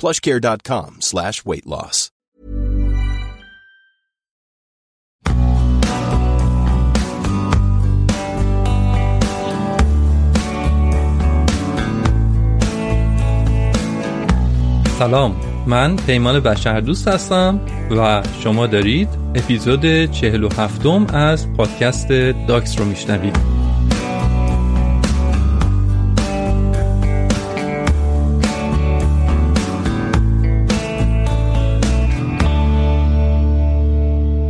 plushcare.com slash weight loss. سلام من پیمان بشردوست هستم و شما دارید اپیزود 47 از پادکست داکس رو میشنوید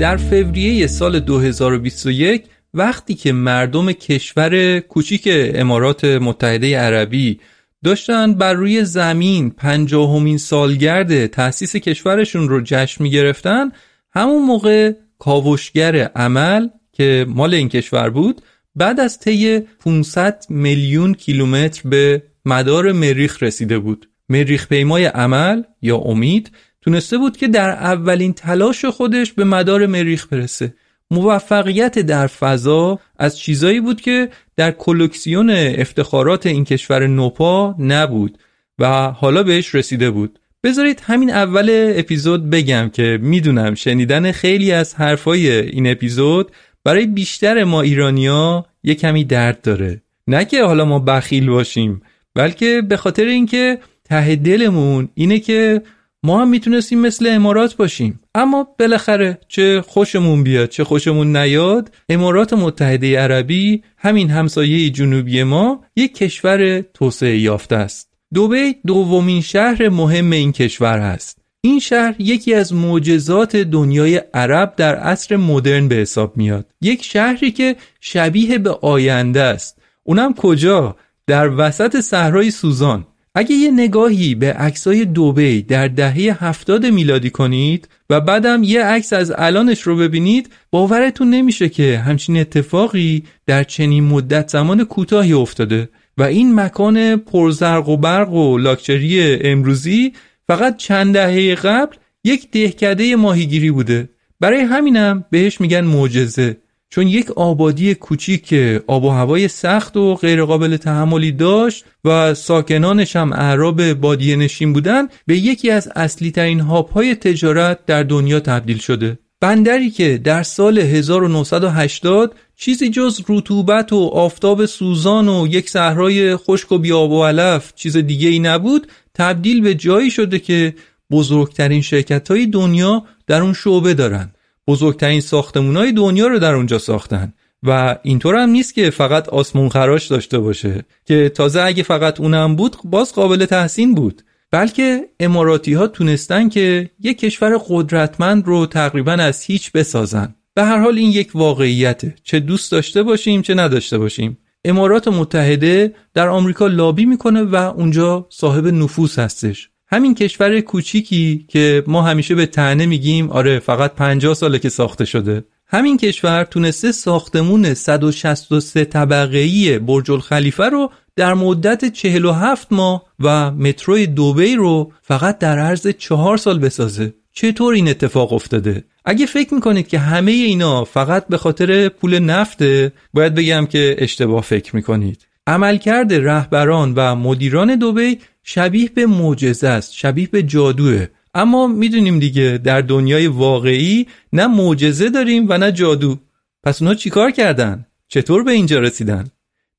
در فوریه سال 2021 وقتی که مردم کشور کوچیک امارات متحده عربی داشتن بر روی زمین پنجاهمین سالگرد تأسیس کشورشون رو جشن می گرفتن همون موقع کاوشگر عمل که مال این کشور بود بعد از طی 500 میلیون کیلومتر به مدار مریخ رسیده بود. مریخ پیمای عمل یا امید تونسته بود که در اولین تلاش خودش به مدار مریخ برسه. موفقیت در فضا از چیزایی بود که در کلکسیون افتخارات این کشور نوپا نبود و حالا بهش رسیده بود. بذارید همین اول اپیزود بگم که می‌دونم شنیدن خیلی از حرفای این اپیزود برای بیشتر ما ایرانیا یه کمی درد داره. نه که حالا ما بخیل باشیم بلکه به خاطر اینکه ته دلمون اینه که ما هم می‌تونستیم مثل امارات باشیم. اما بالاخره چه خوشمون بیاد چه خوشمون نیاد امارات متحده عربی همین همسایه جنوبی ما یک کشور توسعه یافته است. دوبی دومین شهر مهم این کشور هست. این شهر یکی از معجزات دنیای عرب در عصر مدرن به حساب میاد. یک شهری که شبیه به آینده است. اونم کجا؟ در وسط صحرای سوزان. اگه یه نگاهی به عکسای دوبی در دهه هفتاد میلادی کنید و بعدم یه عکس از الانش رو ببینید باورتون نمیشه که همچین اتفاقی در چنین مدت زمان کوتاهی افتاده و این مکان پرزرق و برق و لاکچری امروزی فقط چند دهه قبل یک دهکده ماهیگیری بوده. برای همینم بهش میگن معجزه. چون یک آبادی کوچیک که آب و هوای سخت و غیرقابل تحملی داشت و ساکنانش هم اعراب بادیه نشین بودن به یکی از اصلی ترین هاب های تجارت در دنیا تبدیل شده. بندری که در سال 1980 چیزی جز رطوبت و آفتاب سوزان و یک صحرای خشک و بیاب و علف چیز دیگه ای نبود تبدیل به جایی شده که بزرگترین شرکت های دنیا در اون شعبه دارند. بزرگترین ساختمون های دنیا رو در اونجا ساختن. و اینطور هم نیست که فقط آسمون خراش داشته باشه که تازه اگه فقط اونم بود باز قابل تحسین بود. بلکه اماراتی ها تونستن که یک کشور قدرتمند رو تقریبا از هیچ بسازن. به هر حال این یک واقعیته. چه دوست داشته باشیم چه نداشته باشیم. امارات متحده در آمریکا لابی می‌کنه و اونجا صاحب نفوذ هستش. همین کشور کوچیکی که ما همیشه به تنه میگیم آره فقط 50 ساله که ساخته شده. همین کشور تونسته ساختمون 163 طبقه‌ای برج الخلیفه رو در مدت 47 ماه و متروی دوبی رو فقط در عرض چهار سال بسازه. چطور این اتفاق افتاده؟ اگه فکر می‌کنید که همه اینا فقط به خاطر پول نفته باید بگم که اشتباه فکر می‌کنید. عملکرد رهبران و مدیران دوبی شبیه به معجزه است شبیه به جادوه. اما می‌دونیم دیگه در دنیای واقعی نه معجزه داریم و نه جادو. پس اونا چیکار کردن؟ چطور به اینجا رسیدن؟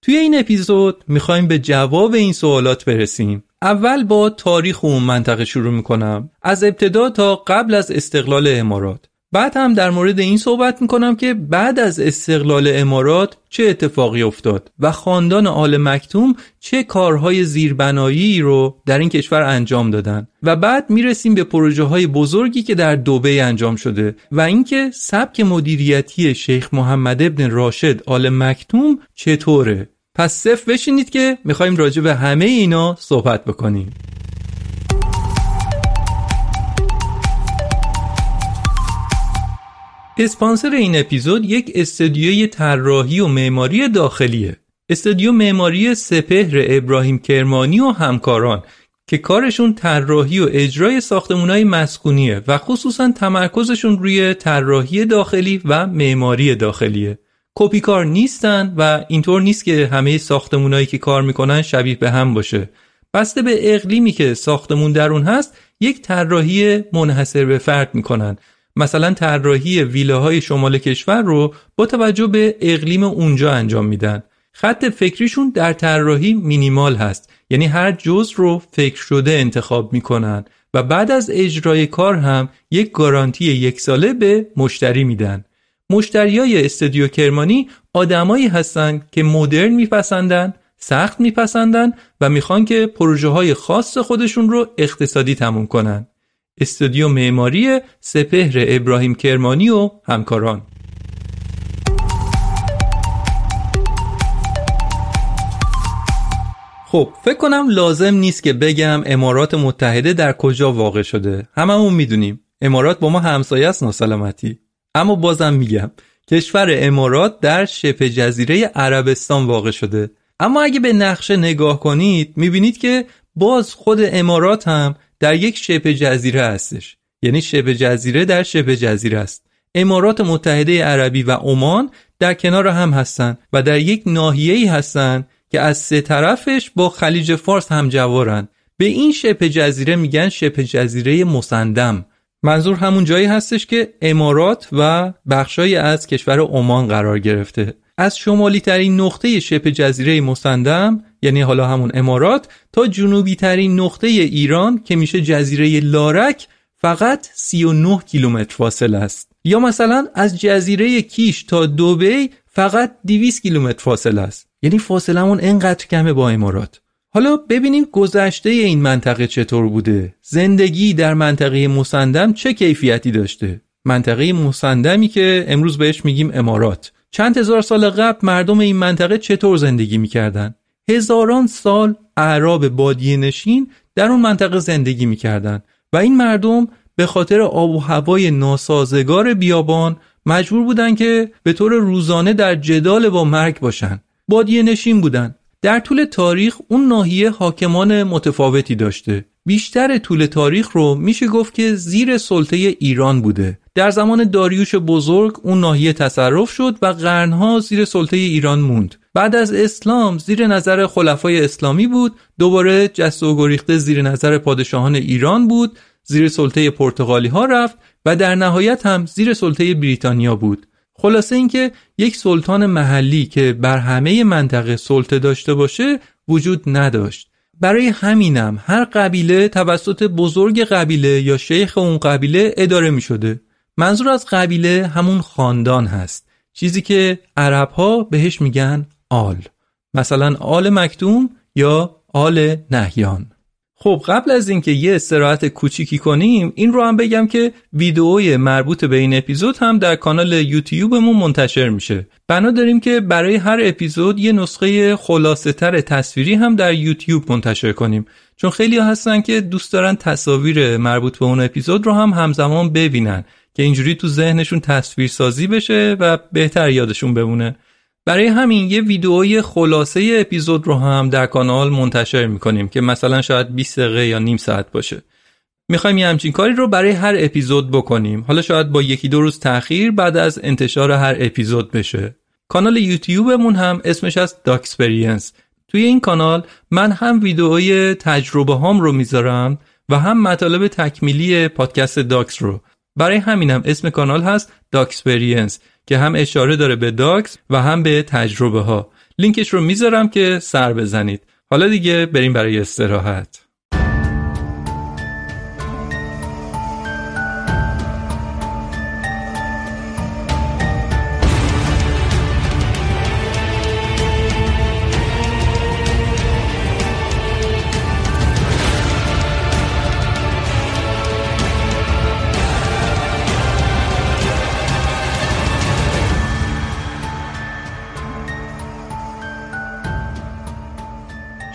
توی این اپیزود می‌خوایم به جواب این سوالات برسیم. اول با تاریخ اون منطقه شروع می‌کنم. از ابتدا تا قبل از استقلال امارات. بعد هم در مورد این صحبت می‌کنم که بعد از استقلال امارات چه اتفاقی افتاد و خاندان آل مکتوم چه کارهای زیربنایی رو در این کشور انجام دادن. و بعد می‌رسیم به پروژه های بزرگی که در دوبه انجام شده و اینکه سبک مدیریتی شیخ محمد ابن راشد آل مکتوم چطوره. پس صف بشینید که می‌خوایم راجع به همه اینا صحبت بکنیم. اسپانسر این اپیزود یک استودیوی طراحی و معماری داخلیه. استودیو معماری سپهر ابراهیم کرمانی و همکاران که کارشون طراحی و اجرای ساختمونای مسکونیه و خصوصا تمرکزشون روی طراحی داخلی و معماری داخلیه. کپی کار نیستن و اینطور نیست که همه ساختمونایی که کار می‌کنن شبیه به هم باشه. بسته به اقلیمی که ساختمون در اون هست یک طراحی منحصر به فرد می‌کنن. مثلا طراحی ویلاهای شمال کشور رو با توجه به اقلیم اونجا انجام میدن. خط فکریشون در طراحی مینیمال هست. یعنی هر جز رو فکر شده انتخاب می‌کنن و بعد از اجرای کار هم یک گارانتی یک ساله به مشتری میدن. مشتریای استودیو کرمانی آدمایی هستند که مدرن میپسندن سخت میپسندن و می‌خوان که پروژه های خاص خودشون رو اقتصادی تموم کنن. استودیو معماری سپهر ابراهیم کرمانی و همکاران. خب فکر کنم لازم نیست که بگم امارات متحده در کجا واقع شده. هممون می‌دونیم. امارات با ما همسایه است ناسلامتی. اما بازم میگم کشور امارات در شبه جزیره عربستان واقع شده. اما اگه به نقشه نگاه کنید می‌بینید که باز خود امارات هم در یک شبه جزیره هستش. یعنی شبه جزیره در شبه جزیره است. امارات متحده عربی و عمان در کنار هم هستند و در یک ناحیه‌ای هستند که از سه طرفش با خلیج فارس هم جوارن. به این شبه جزیره میگن شبه جزیره مسندم. منظور همون جایی هستش که امارات و بخشای از کشور عمان قرار گرفته. از شمالی ترین نقطه شبه جزیره مسندم یعنی حالا همون امارات تا جنوبی ترین نقطه ایران که میشه جزیره لارک فقط 39 کیلومتر فاصله است. یا مثلا از جزیره کیش تا دوبی فقط 200 کیلومتر فاصله است. یعنی فاصلمون انقدر کمه با امارات. حالا ببینیم گذشته این منطقه چطور بوده؟ زندگی در منطقه مسندم چه کیفیتی داشته؟ منطقه مسندمی که امروز بهش میگیم امارات. چند هزار سال قبل مردم این منطقه چطور زندگی می‌کردن؟ هزاران سال اعراب بادیه نشین در اون منطقه زندگی می‌کردن و این مردم به خاطر آب و هوای ناسازگار بیابان مجبور بودن که به طور روزانه در جدال با مرگ باشن. بادیه نشین بودن. در طول تاریخ اون ناحیه حاکمان متفاوتی داشته. بیشتر طول تاریخ رو میشه گفت که زیر سلطه ایران بوده. در زمان داریوش بزرگ اون ناحیه تصرف شد و قرنها زیر سلطه ایران موند. بعد از اسلام زیر نظر خلفای اسلامی بود. دوباره جست و گریخته زیر نظر پادشاهان ایران بود. زیر سلطه پرتغالی ها رفت و در نهایت هم زیر سلطه بریتانیا بود. خلاصه اینکه یک سلطان محلی که بر همه منطقه سلطه داشته باشه وجود نداشت. برای همینم هر قبیله توسط بزرگ قبیله یا شیخ اون قبیله اداره می شده. منظور از قبیله همون خاندان هست. چیزی که عرب ها بهش میگن آل. مثلا آل مکتوم یا آل نهیان. خب قبل از اینکه یه استراحت کوچیکی کنیم این رو هم بگم که ویدئوی مربوط به این اپیزود هم در کانال یوتیوبمون منتشر میشه. بنا داریم که برای هر اپیزود یه نسخه خلاصه تر تصویری هم در یوتیوب منتشر کنیم. چون خیلی هستن که دوست دارن تصاویر مربوط به اون اپیزود رو هم همزمان ببینن که اینجوری تو ذهنشون تصویر سازی بشه و بهتر یادشون بمونه. برای همین یه ویدئوی خلاصه اپیزود رو هم در کانال منتشر می‌کنیم که مثلا شاید 20 دقیقه یا نیم ساعت باشه. می‌خوایم یه همچین کاری رو برای هر اپیزود بکنیم. حالا شاید با یکی دو روز تاخیر بعد از انتشار هر اپیزود بشه. کانال یوتیوبمون هم اسمش هست Doxperience. توی این کانال من هم ویدئوی تجربه هام رو می‌ذارم و هم مطالب تکمیلی پادکست Dox رو. برای همینم اسم کانال هست Doxperience. که هم اشاره داره به Dox و هم به تجربه ها لینکش رو می‌ذارم که سر بزنید. حالا دیگه بریم برای استراحت.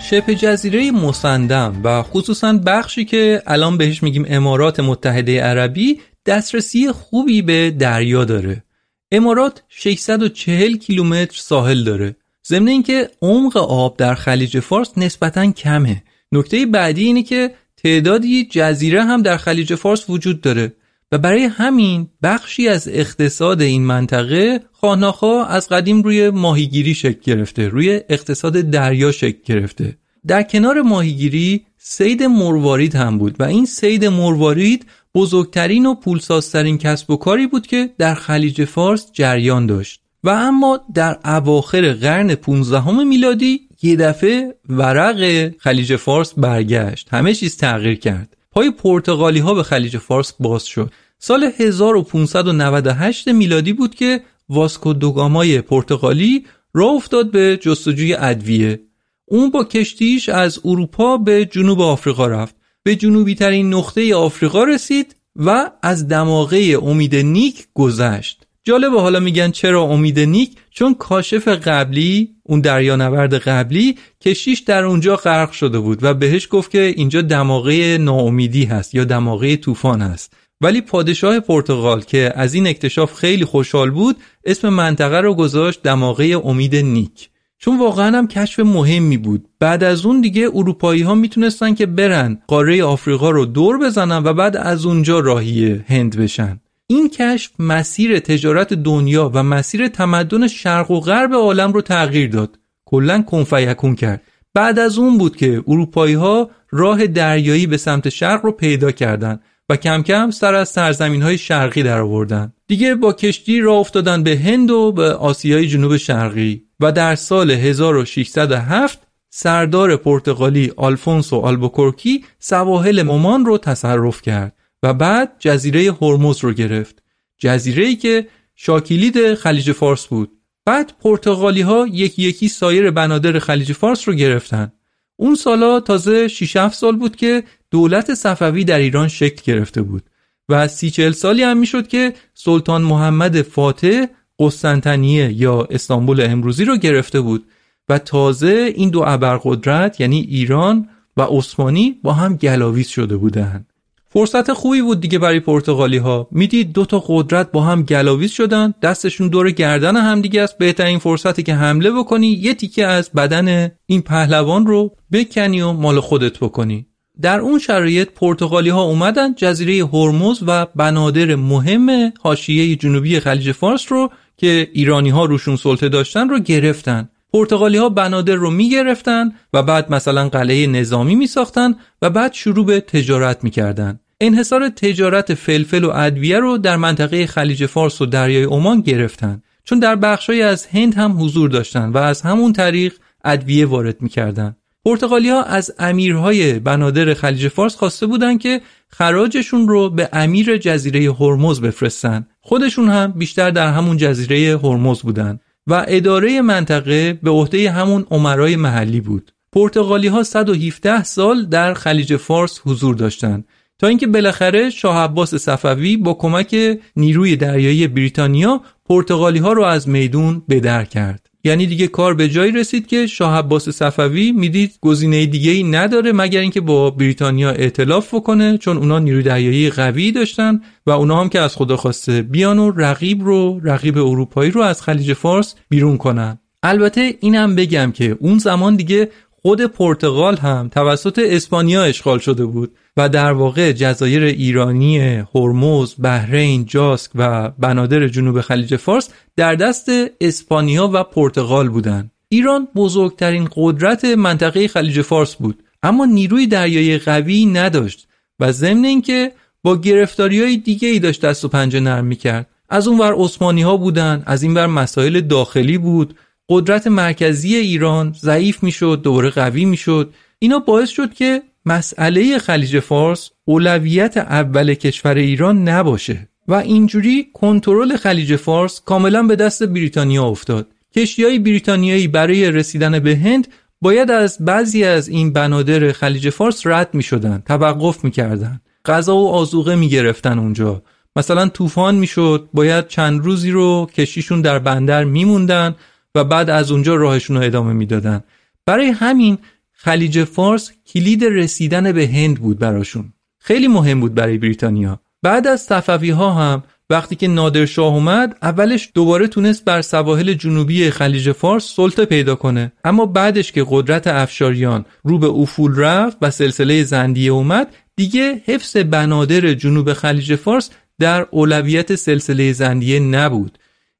شبه جزیره مسندم و خصوصا بخشی که الان بهش میگیم امارات متحده عربی دسترسی خوبی به دریا داره. امارات 640 کیلومتر ساحل داره. ضمن اینکه عمق آب در خلیج فارس نسبتا کمه. نکته بعدی اینه که تعدادی جزیره هم در خلیج فارس وجود داره. و برای همین بخشی از اقتصاد این منطقه خاناخا از قدیم روی ماهیگیری شکل گرفته روی اقتصاد دریا شکل گرفته. در کنار ماهیگیری سید مروارید هم بود و این سید مروارید بزرگترین و پولسازترین کسب و کاری بود که در خلیج فارس جریان داشت. و اما در اواخر قرن 15 میلادی یه دفعه ورق خلیج فارس برگشت. همه چیز تغییر کرد. پای پرتغالی ها به خلیج فارس باز شد. سال 1598 میلادی بود که واسکو دوگامای پرتغالی راه افتاد به جستجوی ادویه. اون با کشتیش از اروپا به جنوب آفریقا رفت. به جنوبی ترین نقطه آفریقا رسید و از دماغه امید نیک گذشت. جالبه حالا میگن چرا امید نیک؟ چون کاشف قبلی اون دریانورد قبلی کشیش در اونجا غرق شده بود و بهش گفت که اینجا دماغه ناامیدی هست یا دماغه طوفان هست. ولی پادشاه پرتغال که از این اکتشاف خیلی خوشحال بود اسم منطقه رو گذاشت دماغه امید نیک. چون واقعا هم کشف مهمی بود. بعد از اون دیگه اروپایی ها می‌تونستن که برن قاره آفریقا رو دور بزنن و بعد از اونجا راهی هند بشن. این کشف مسیر تجارت دنیا و مسیر تمدن شرق و غرب عالم رو تغییر داد. کلا کنفیکون کرد. بعد از اون بود که اروپایی ها راه دریایی به سمت شرق رو پیدا کردند و کم کم سر از سرزمین های شرقی در آوردن دیگه با کشتی راه افتادن به هند و به آسیای جنوب شرقی و در سال 1607 سردار پرتغالی آلفونسو آلبوکورکی سواحل مامان رو تصرف کرد. بعد جزیره هرمز رو گرفت. جزیره ای که شاکیلید خلیج فارس بود. بعد پرتغالی ها یکی یکی سایر بنادر خلیج فارس رو گرفتن. اون سالا تازه 6 سال بود که دولت صفوی در ایران شکل گرفته بود و سی چل سالی هم می‌شد که سلطان محمد فاتح قسطنطنیه یا استانبول امروزی رو گرفته بود و تازه این دو ابرقدرت یعنی ایران و عثمانی با هم گلاویز شده بودند. فرصت خوبی بود دیگه برای پرتغالی ها می‌دید دو تا قدرت با هم گلاویز شدن. دستشون دور گردن هم دیگه است. بهترین فرصتی که حمله بکنی یه تیکه از بدن این پهلوان رو بکنی و مال خودت بکنی. در اون شرایط پرتغالی ها اومدن. جزیره هرمز و بنادر مهم حاشیه جنوبی خلیج فارس رو که ایرانی ها روشون سلطه داشتن رو گرفتن. پرتغالی ها بنادر رو می‌گرفتن و بعد مثلا قلعه نظامی می ساختن و بعد شروع به تجارت می‌کردن. انحصار تجارت فلفل و ادویه رو در منطقه خلیج فارس و دریای عمان گرفتن. چون در بخشای از هند هم حضور داشتن و از همون طریق ادویه وارد می‌کردن. پرتغالی ها از امیرهای بنادر خلیج فارس خواسته بودند که خراجشون رو به امیر جزیره هرمز بفرستن. خودشون هم بیشتر در همون جزیره هرمز بودن و اداره منطقه به عهده همون عمرای محلی بود. پرتغالی ها 117 سال در خلیج فارس حضور داشتند تا اینکه بالاخره شاه عباس صفوی با کمک نیروی دریایی بریتانیا پرتغالی ها رو از میدون بدر کرد. یعنی دیگه کار به جایی رسید که شاه عباس صفوی می‌دید گزینه دیگه ای نداره مگر اینکه با بریتانیا ائتلاف بکنه چون اونا نیروی دریایی قوی داشتن و اونا هم که از خدا خواسته بیان و رقیب رو رقیب اروپایی رو از خلیج فارس بیرون کنن. البته اینم بگم که اون زمان دیگه خود پرتغال هم توسط اسپانیا اشغال شده بود و در واقع جزایر ایرانی، هرمز، بحرین، جاسک و بنادر جنوب خلیج فارس در دست اسپانیا و پرتغال بودند. ایران بزرگترین قدرت منطقه خلیج فارس بود اما نیروی دریایی قوی نداشت و ضمن اینکه با گرفتاری های دیگه ای داشت دست و پنجه نرم می‌کرد از اون ور عثمانی ها بودن از این ور مسائل داخلی بود قدرت مرکزی ایران ضعیف می‌شد دوباره قوی می‌شد. اینا باعث شد که مسئله خلیج فارس اولویت اول کشور ایران نباشه و اینجوری کنترل خلیج فارس کاملا به دست بریتانیا افتاد. کشتی های بریتانیایی برای رسیدن به هند باید از بعضی از این بنادر خلیج فارس رد می شدن توقف می کردن غذا و آزوقه می گرفتن اونجا. مثلا طوفان می شد باید چند روزی رو کشتیشون در بندر می موندن و بعد از اونجا راهشون رو ادامه می‌دادن. برای همین خلیج فارس کلید رسیدن به هند بود براشون. خیلی مهم بود برای بریتانیا. بعد از صفوی ها هم وقتی که نادرشاه اومد اولش دوباره تونست بر سواحل جنوبی خلیج فارس سلطه پیدا کنه. اما بعدش که قدرت افشاریان رو به افول رفت و سلسله زندیه اومد دیگه حفظ بنادر جنوب خلیج فارس در اولویت سلسله زندیه نبود.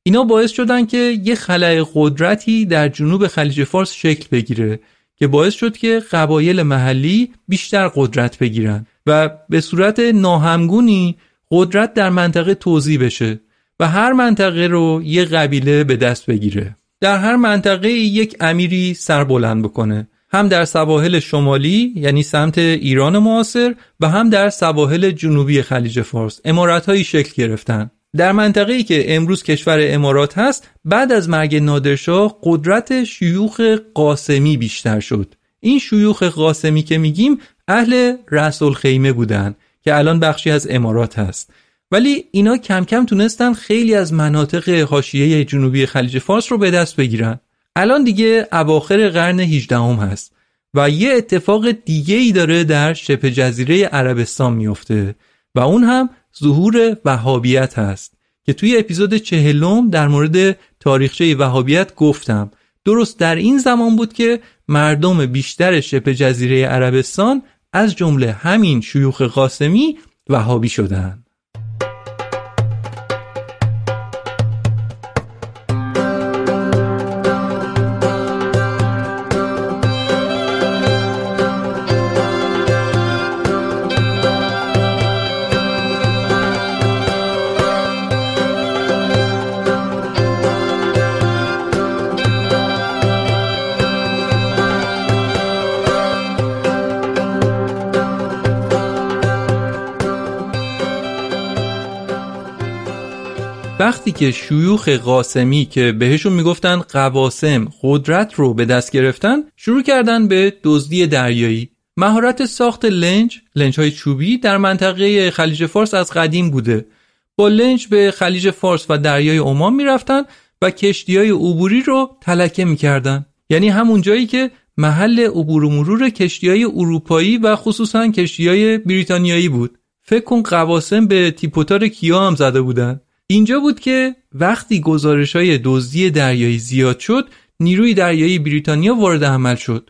اینا باعث شدن که یه خلای قدرتی در جنوب خلیج فارس شکل بگیره که باعث شد که قبایل محلی بیشتر قدرت بگیرن و به صورت ناهمگونی قدرت در منطقه توضیح بشه و هر منطقه رو یه قبیله به دست بگیره. در هر منطقه یک امیری سر بلند بکنه. هم در سواحل شمالی یعنی سمت ایران معاصر و هم در سواحل جنوبی خلیج فارس. امارت شکل گرفتن. در منطقه ای که امروز کشور امارات هست بعد از مرگ نادرشاه قدرت شیوخ قاسمی بیشتر شد. این شیوخ قاسمی که میگیم اهل رسول خیمه بودن که الان بخشی از امارات هست. ولی اینا کم کم تونستن خیلی از مناطق حاشیه جنوبی خلیج فارس رو به دست بگیرن. الان دیگه اواخر قرن 18 هم هست و یه اتفاق دیگه ای داره در شبه جزیره عربستان میفته و اون هم ظهور وهابیت هست که توی اپیزود چهلم در مورد تاریخچه وهابیت گفتم درست در این زمان بود که مردم بیشتر شبه جزیره عربستان از جمله همین شیوخ قاسمی وهابی شدند. که شیوخ قاسمی که بهشون می‌گفتن قواسم قدرت رو به دست گرفتن شروع کردن به دزدی دریایی. مهارت ساخت لنج لنج های چوبی در منطقه خلیج فارس از قدیم بوده. با لنج به خلیج فارس و دریای عمان می‌رفتن و کشتی های عبوری رو تلکه می‌کردن. یعنی همون جایی که محل عبور و مرور کشتی های اروپایی و خصوصا کشتی های بریتانیایی بود. فکر کن قواسم به تیپوتار کیا هم زده بودن. اینجا بود که وقتی گزارش های دزدی دریایی زیاد شد نیروی دریایی بریتانیا وارد عمل شد.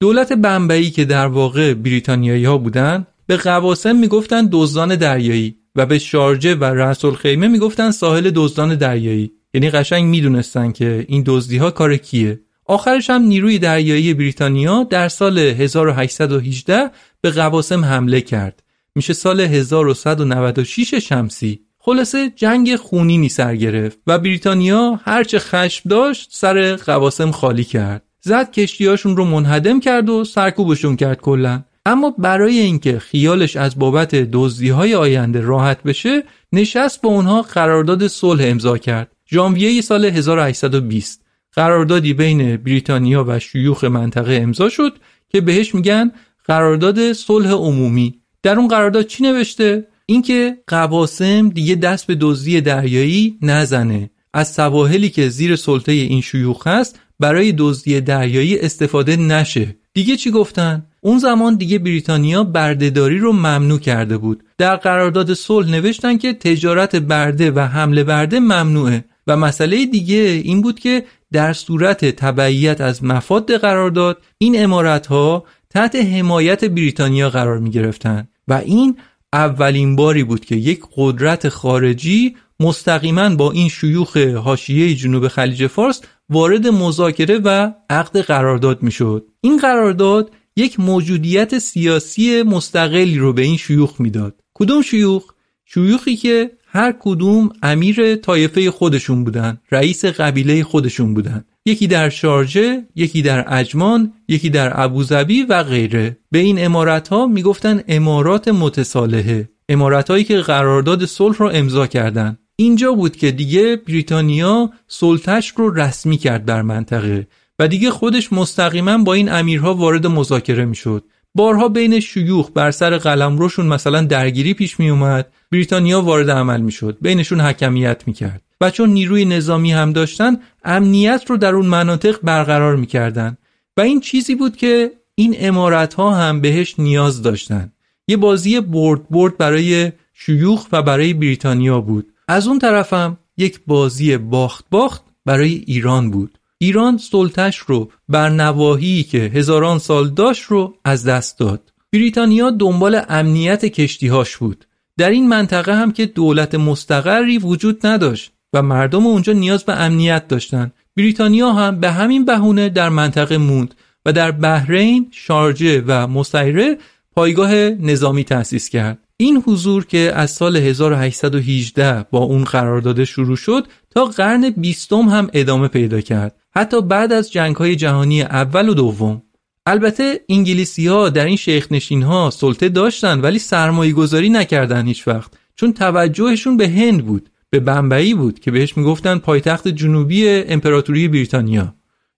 دولت بمبئی که در واقع بریتانیایی ها بودن به قواسم می‌گفتن دزدان دریایی و به شارجه و رسول خیمه می‌گفتن ساحل دزدان دریایی. یعنی قشنگ می‌دونستن که این دزدی ها کار کیه. آخرش هم نیروی دریایی بریتانیا در سال 1818 به قواسم حمله کرد. میشه سال 1196 شمسی. خلاصه جنگ خونینی سر گرفت و بریتانیا هرچه خشم داشت سر قواسم خالی کرد. زد کشتیاشون رو منهدم کرد و سرکوبشون کرد کلا. اما برای اینکه خیالش از بابت دزدی های آینده راحت بشه نشست با اونها قرارداد صلح امضا کرد. ژانویه سال 1820 قراردادی بین بریتانیا و شیوخ منطقه امضا شد که بهش میگن قرارداد صلح عمومی. در اون قرارداد چی نوشته؟ اینکه قواسم دیگه دست به دزدی دریایی نزنه. از سواحلی که زیر سلطه این شیوخ هست برای دزدی دریایی استفاده نشه. دیگه چی گفتن؟ اون زمان دیگه بریتانیا بردهداری رو ممنوع کرده بود. در قرارداد صلح نوشتن که تجارت برده و حمله برده ممنوعه. و مسئله دیگه این بود که در صورت تبعیت از مفاد قرارداد این امارت ها تحت حمایت بریتانیا قرار می گرفتن و این اولین باری بود که یک قدرت خارجی مستقیما با این شیوخ حاشیه جنوب خلیج فارس وارد مذاکره و عقد قرارداد می‌شد. این قرارداد یک موجودیت سیاسی مستقلی رو به این شیوخ می‌داد. کدوم شیوخ؟ شیوخی که هر کدوم امیر طایفه خودشون بودن رئیس قبیله خودشون بودن یکی در شارجه یکی در اجمان یکی در ابوظبی و غیره. به این امارت ها می‌گفتن امارات متصالحه امارت هایی که قرارداد صلح رو امضا کردند. اینجا بود که دیگه بریتانیا سلطش رو رسمی کرد بر منطقه و دیگه خودش مستقیما با این امیرها وارد مذاکره می‌شد. بارها بین شیوخ بر سر قلمروشون مثلا درگیری پیش می اومد بریتانیا وارد عمل می‌شد. بینشون حکمیت می‌کرد. و چون نیروی نظامی هم داشتن امنیت رو در اون مناطق برقرار می‌کردن. و این چیزی بود که این امارت ها هم بهش نیاز داشتن. یه بازی برد برد برای شیوخ و برای بریتانیا بود. از اون طرفم یک بازی باخت باخت برای ایران بود. ایران سلطش رو بر نواحی که هزاران سال داشت رو از دست داد. بریتانیا دنبال امنیت کشتیهاش بود. در این منطقه هم که دولت مستقری وجود نداشت. و مردم اونجا نیاز به امنیت داشتن. بریتانیا هم به همین بهونه در منطقه موند و در بحرین، شارجه و مسیره پایگاه نظامی تأسیس کرد. این حضور که از سال 1818 با اون قرارداد شروع شد تا قرن بیستم هم ادامه پیدا کرد. حتی بعد از جنگ های جهانی اول و دوم. البته انگلیسی ها در این شیخ نشین ها سلطه داشتن ولی سرمایه گذاری نکردن هیچ وقت چون توجهشون به هند بود. به بمبئی بود که بهش می‌گفتن پایتخت جنوبی امپراتوری بریتانیا.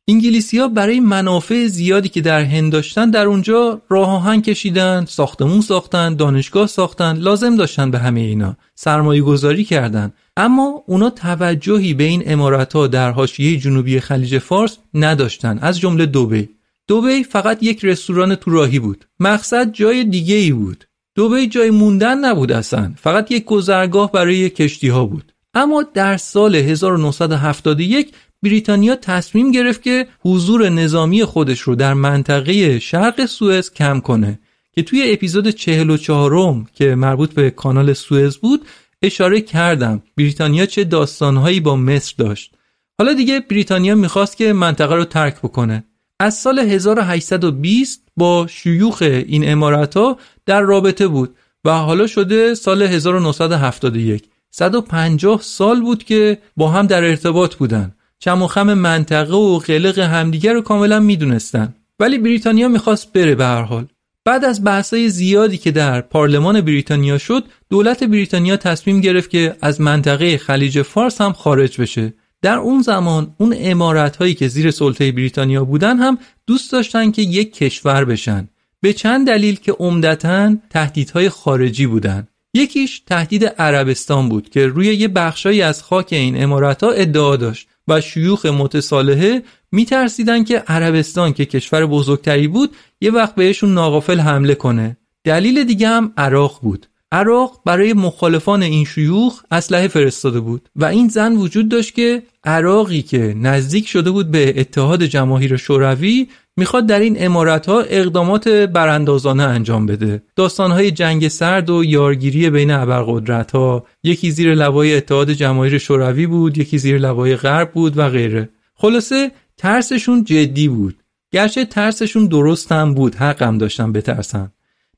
انگلیسی ها برای منافع زیادی که در هند داشتن در اونجا راه آهن کشیدن ساختمون ساختن دانشگاه ساختن لازم داشتن به همه اینا سرمایه گذاری کردن. اما اونا توجهی به این امارت ها در حاشیه جنوبی خلیج فارس نداشتن از جمله دوبی. دوبی فقط یک رستوران تو راهی بود. مقصد جای دیگه ای بود. دوبی جای موندن نبود اصلا. فقط یک گذرگاه برای کشتی ها بود. اما در سال 1971 بریتانیا تصمیم گرفت که حضور نظامی خودش رو در منطقه شرق سوئز کم کنه که توی اپیزود 44 که مربوط به کانال سوئز بود اشاره کردم بریتانیا چه داستانهایی با مصر داشت. حالا دیگه بریتانیا می‌خواست که منطقه رو ترک بکنه. از سال 1820 با شیوخ این امارت ها در رابطه بود و حالا شده سال 1971 150 سال بود که با هم در ارتباط بودن. چم و خم منطقه و قلق همدیگر رو کاملا می‌دونستن. ولی بریتانیا می‌خواست بره به هر حال. بعد از بحثای زیادی که در پارلمان بریتانیا شد دولت بریتانیا تصمیم گرفت که از منطقه خلیج فارس هم خارج بشه. در اون زمان اون امارت هایی که زیر سلطه بریتانیا بودن هم دوست داشتن که یک کشور بشن. به چند دلیل که عمدتا تهدیدهای خارجی بودن. یکیش تهدید عربستان بود که روی یه بخشایی از خاک این امارت ها ادعا داشت و شیوخ متصالحه میترسیدن که عربستان که کشور بزرگتری بود یه وقت بهشون ناغافل حمله کنه. دلیل دیگه هم عراق بود. عراق برای مخالفان این شیوخ اسلحه فرستاده بود و این زن وجود داشت که عراقی که نزدیک شده بود به اتحاد جماهیر شوروی می‌خواد در این امارت ها اقدامات براندازانه انجام بده. داستان جنگ سرد و یارگیری بین ابرقدرت ها یکی زیر لوای اتحاد جماهیر شوروی بود یکی زیر لوای غرب بود و غیره. خلاصه ترسشون جدی بود. گرچه ترسشون درست هم بود حقم داشتن بترسن.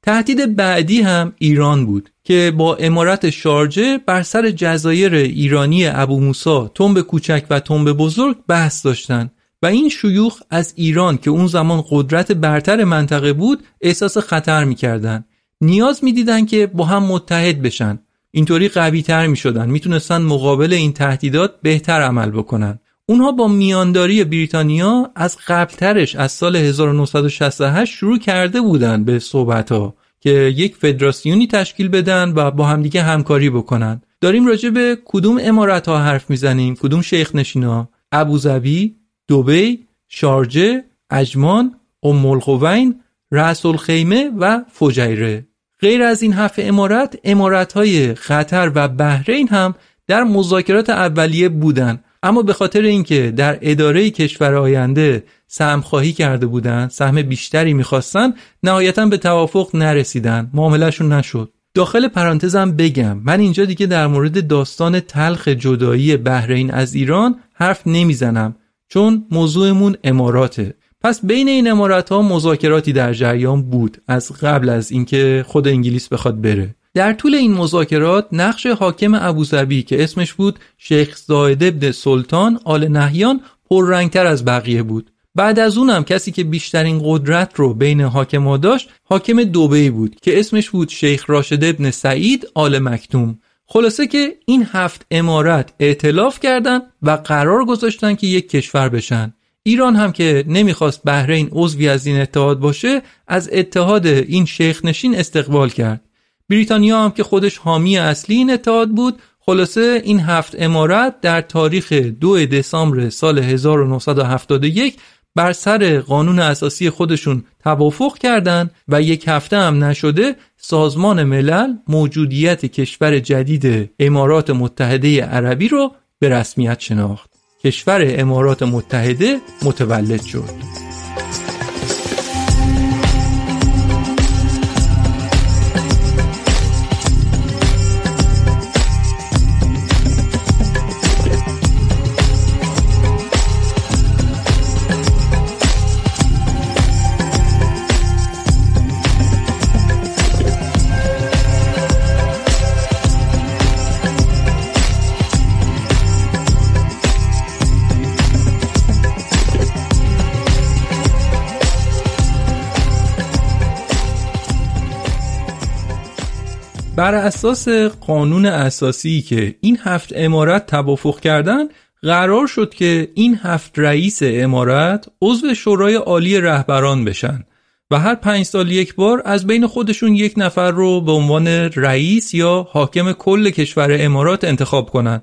تهدید بعدی هم ایران بود که با امارت شارجه بر سر جزایر ایرانی ابو موسا تنب کوچک و تنب بزرگ بحث داشتند و این شیوخ از ایران که اون زمان قدرت برتر منطقه بود احساس خطر می‌کردن نیاز می‌دیدن که با هم متحد بشن. اینطوری قوی تر می شدن می‌تونستن مقابل این تهدیدات بهتر عمل بکنن اونها با میانداری بریتانیا از قبلترش از سال 1968 شروع کرده بودند به صحبت ها که یک فدراسیونی تشکیل بدن و با همدیگه همکاری بکنن. داریم راجع به کدوم امارت ها حرف می‌زنیم؟ کدوم شیخ نشینا؟ ابوظبی دوبی شارجه اجمان ام القوین رأس الخیمه و فجیره. غیر از این هفت امارت امارت های قطر و بحرین هم در مذاکرات اولیه بودند اما به خاطر اینکه در اداره کشور آینده سهم خواهی کرده بودند سهم بیشتری می‌خواستن نهایتا به توافق نرسیدن. معاملهشون نشد. داخل پرانتزم بگم من اینجا دیگه در مورد داستان تلخ جدایی بحرین از ایران حرف نمی‌زنم چون موضوعمون اماراته. پس بین این امارات ها مذاکراتی در جریان بود از قبل از اینکه خود انگلیس بخواد بره. در طول این مذاکرات نقش حاکم ابوظبی که اسمش بود شیخ زاید ابن سلطان آل نهیان پررنگتر از بقیه بود. بعد از اونم کسی که بیشترین قدرت رو بین حاکما داشت حاکم دوبهی بود که اسمش بود شیخ راشد ابن سعید آل مکتوم. خلاصه که این هفت امارت اعتلاف کردند و قرار گذاشتن که یک کشور بشن. ایران هم که نمی‌خواست بحرین عضوی از این اتحاد باشه از اتحاد این شیخ نشین استقبال کرد. بریتانیا هم که خودش حامی اصلی این اتحاد بود. خلاصه این هفت امارت در تاریخ دو دسامبر سال 1971 بر سر قانون اساسی خودشون توافق کردند و یک هفته هم نشده سازمان ملل موجودیت کشور جدید امارات متحده عربی رو به رسمیت شناخت. کشور امارات متحده متولد شد. بر اساس قانون اساسی که این هفت امارت توافق کردن قرار شد که این هفت رئیس امارت عضو شورای عالی رهبران بشن و هر پنج سال یک بار از بین خودشون یک نفر رو به عنوان رئیس یا حاکم کل کشور امارات انتخاب کنن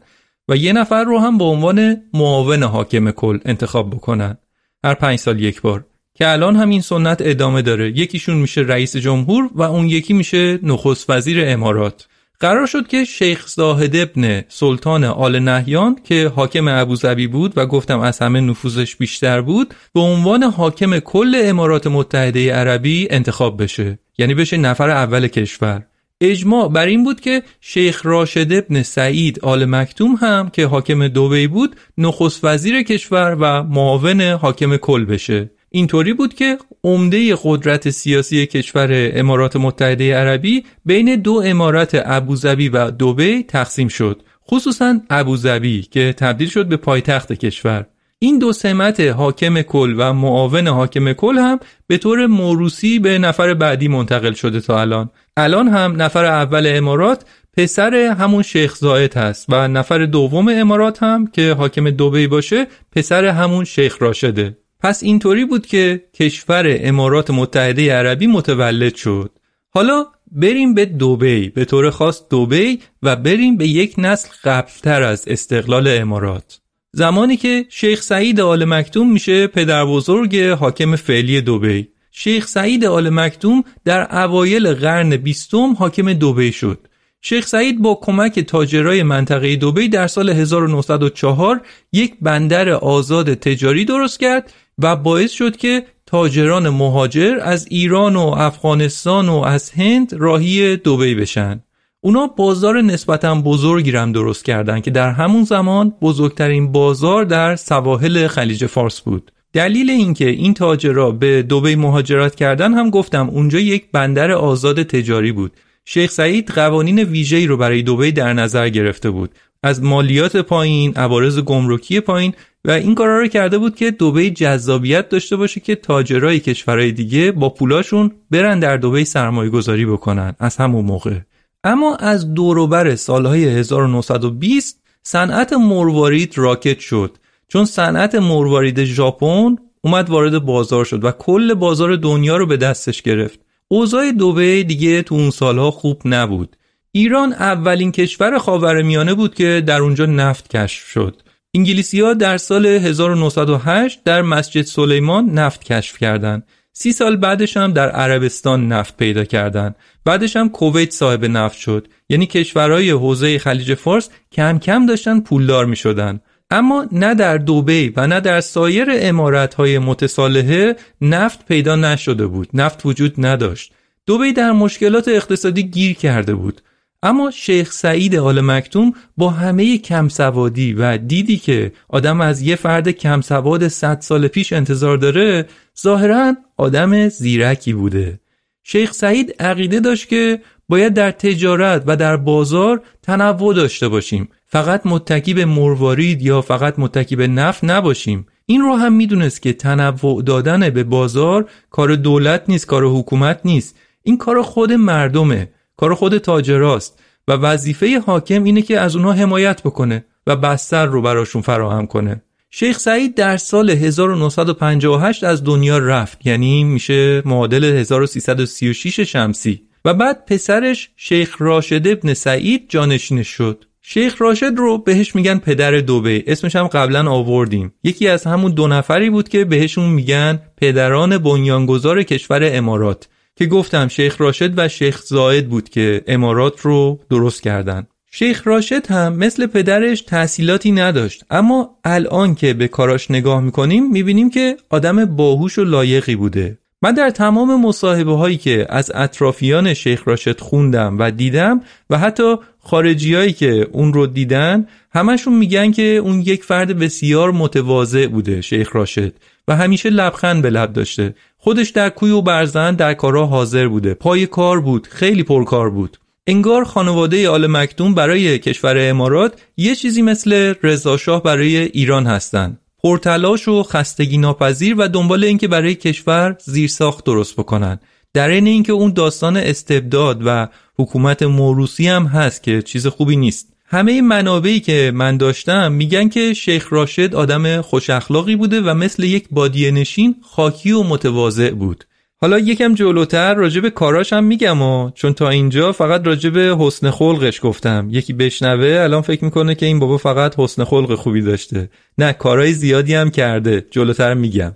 و یه نفر رو هم به عنوان معاون حاکم کل انتخاب بکنن. هر پنج سال یک بار. که الان هم این سنت ادامه داره. یکیشون میشه رئیس جمهور و اون یکی میشه نخست وزیر امارات. قرار شد که شیخ زاهد ابن سلطان آل نهیان که حاکم ابوظبی بود و گفتم از همه نفوذش بیشتر بود به عنوان حاکم کل امارات متحده عربی انتخاب بشه. یعنی بشه نفر اول کشور. اجماع بر این بود که شیخ راشد ابن سعید آل مکتوم هم که حاکم دوبی بود نخست وزیر کشور و معاون حاکم کل بشه. اینطوری بود که عمده قدرت سیاسی کشور امارات متحده عربی بین دو امارات ابوظبی و دوبی تقسیم شد خصوصا ابوظبی که تبدیل شد به پایتخت کشور. این دو سمت حاکم کل و معاون حاکم کل هم به طور موروسی به نفر بعدی منتقل شده تا الان. الان هم نفر اول امارات پسر همون شیخ زاید هست و نفر دوم امارات هم که حاکم دوبی باشه پسر همون شیخ راشده. پس اینطوری بود که کشور امارات متحده عربی متولد شد. حالا بریم به دوبی به طور خاص دوبی و بریم به یک نسل قبلتر از استقلال امارات. زمانی که شیخ سعید آل مکتوم میشه پدر بزرگ حاکم فعلی دوبی. شیخ سعید آل مکتوم در اوایل قرن بیستم حاکم دوبی شد. شیخ سعید با کمک تاجرای منطقه دوبی در سال 1904 یک بندر آزاد تجاری درست کرد و باعث شد که تاجران مهاجر از ایران و افغانستان و از هند راهی دوبی بشن. اونا بازار نسبتا بزرگی رم درست کردن که در همون زمان بزرگترین بازار در سواحل خلیج فارس بود. دلیل اینکه این تاجرا به دوبی مهاجرت کردن هم گفتم اونجا یک بندر آزاد تجاری بود. شیخ سعید قوانین ویژه‌ای رو برای دوبی در نظر گرفته بود. از مالیات پایین، عوارض گمرکی پایین و این کارا رو کرده بود که دبی جذابیت داشته باشه که تاجرای کشورهای دیگه با پولاشون برن در دبی سرمایه گذاری بکنن از همون موقع. اما از دوروبر سالهای 1920 صنعت مروارید راکت شد. چون صنعت مروارید ژاپن اومد وارد بازار شد و کل بازار دنیا رو به دستش گرفت. اوضاع دوبه دیگه تو اون سالها خوب نبود. ایران اولین کشور خاورمیانه بود که در اونجا نفت کشف شد. انگلیسی ها در سال 1908 در مسجد سلیمان نفت کشف کردند. سی سال بعدش هم در عربستان نفت پیدا کردند. بعدش هم کویت صاحب نفت شد. یعنی کشورهای حوزه خلیج فارس کم کم داشتن پولدار می شدن. اما نه در دوبی و نه در سایر امارتهای متصالحه نفت پیدا نشده بود نفت وجود نداشت دوبی در مشکلات اقتصادی گیر کرده بود اما شیخ سعید آل مکتوم با همه کم سوادی و دیدی که آدم از یه فرد کم سواد 100 سال پیش انتظار داره ظاهرا آدم زیرکی بوده. شیخ سعید عقیده داشت که باید در تجارت و در بازار تنوع داشته باشیم. فقط متکی به مروارید یا فقط متکی به نفت نباشیم. این رو هم می‌دونست که تنوع دادن به بازار کار دولت نیست کار حکومت نیست. این کار خود مردمه. کار خود تاجراست و وظیفه حاکم اینه که از اونها حمایت بکنه و بستر رو براشون فراهم کنه. شیخ سعید در سال 1958 از دنیا رفت یعنی میشه معادل 1336 شمسی. و بعد پسرش شیخ راشد ابن سعید جانشین شد. شیخ راشد رو بهش میگن پدر دوبه. اسمش هم قبلا آوردیم. یکی از همون دو نفری بود که بهشون میگن پدران بنیانگذار کشور امارات. که گفتم شیخ راشد و شیخ زاید بود که امارات رو درست کردن. شیخ راشد هم مثل پدرش تحصیلاتی نداشت. اما الان که به کاراش نگاه می‌کنیم می‌بینیم که آدم باهوش و لایقی بوده. من در تمام مصاحبه هایی که از اطرافیان شیخ راشد خوندم و دیدم و حتی خارجی که اون رو دیدن همشون میگن که اون یک فرد بسیار متواضع بوده شیخ راشد. و همیشه لبخند به لب داشته. خودش در کوی و برزن در کارها حاضر بوده. پای کار بود خیلی پرکار بود. انگار خانواده آل مکتوم برای کشور امارات یه چیزی مثل رضاشاه برای ایران هستند پرتلاش و خستگی ناپذیر و دنبال اینکه برای کشور زیرساخت درست بکنن. در این اینکه اون داستان استبداد و حکومت موروسی هم هست که چیز خوبی نیست. همه منابعی که من داشتم میگن که شیخ راشد آدم خوش اخلاقی بوده و مثل یک بادیه نشین خاکی و متواضع بود. حالا یکم جلوتر راجب کاراش هم میگم و چون تا اینجا فقط راجب حسن خلقش گفتم. یکی بشنوه الان فکر می‌کنه که این بابا فقط حسن خلق خوبی داشته. نه کارهای زیادی هم کرده. جلوتر میگم.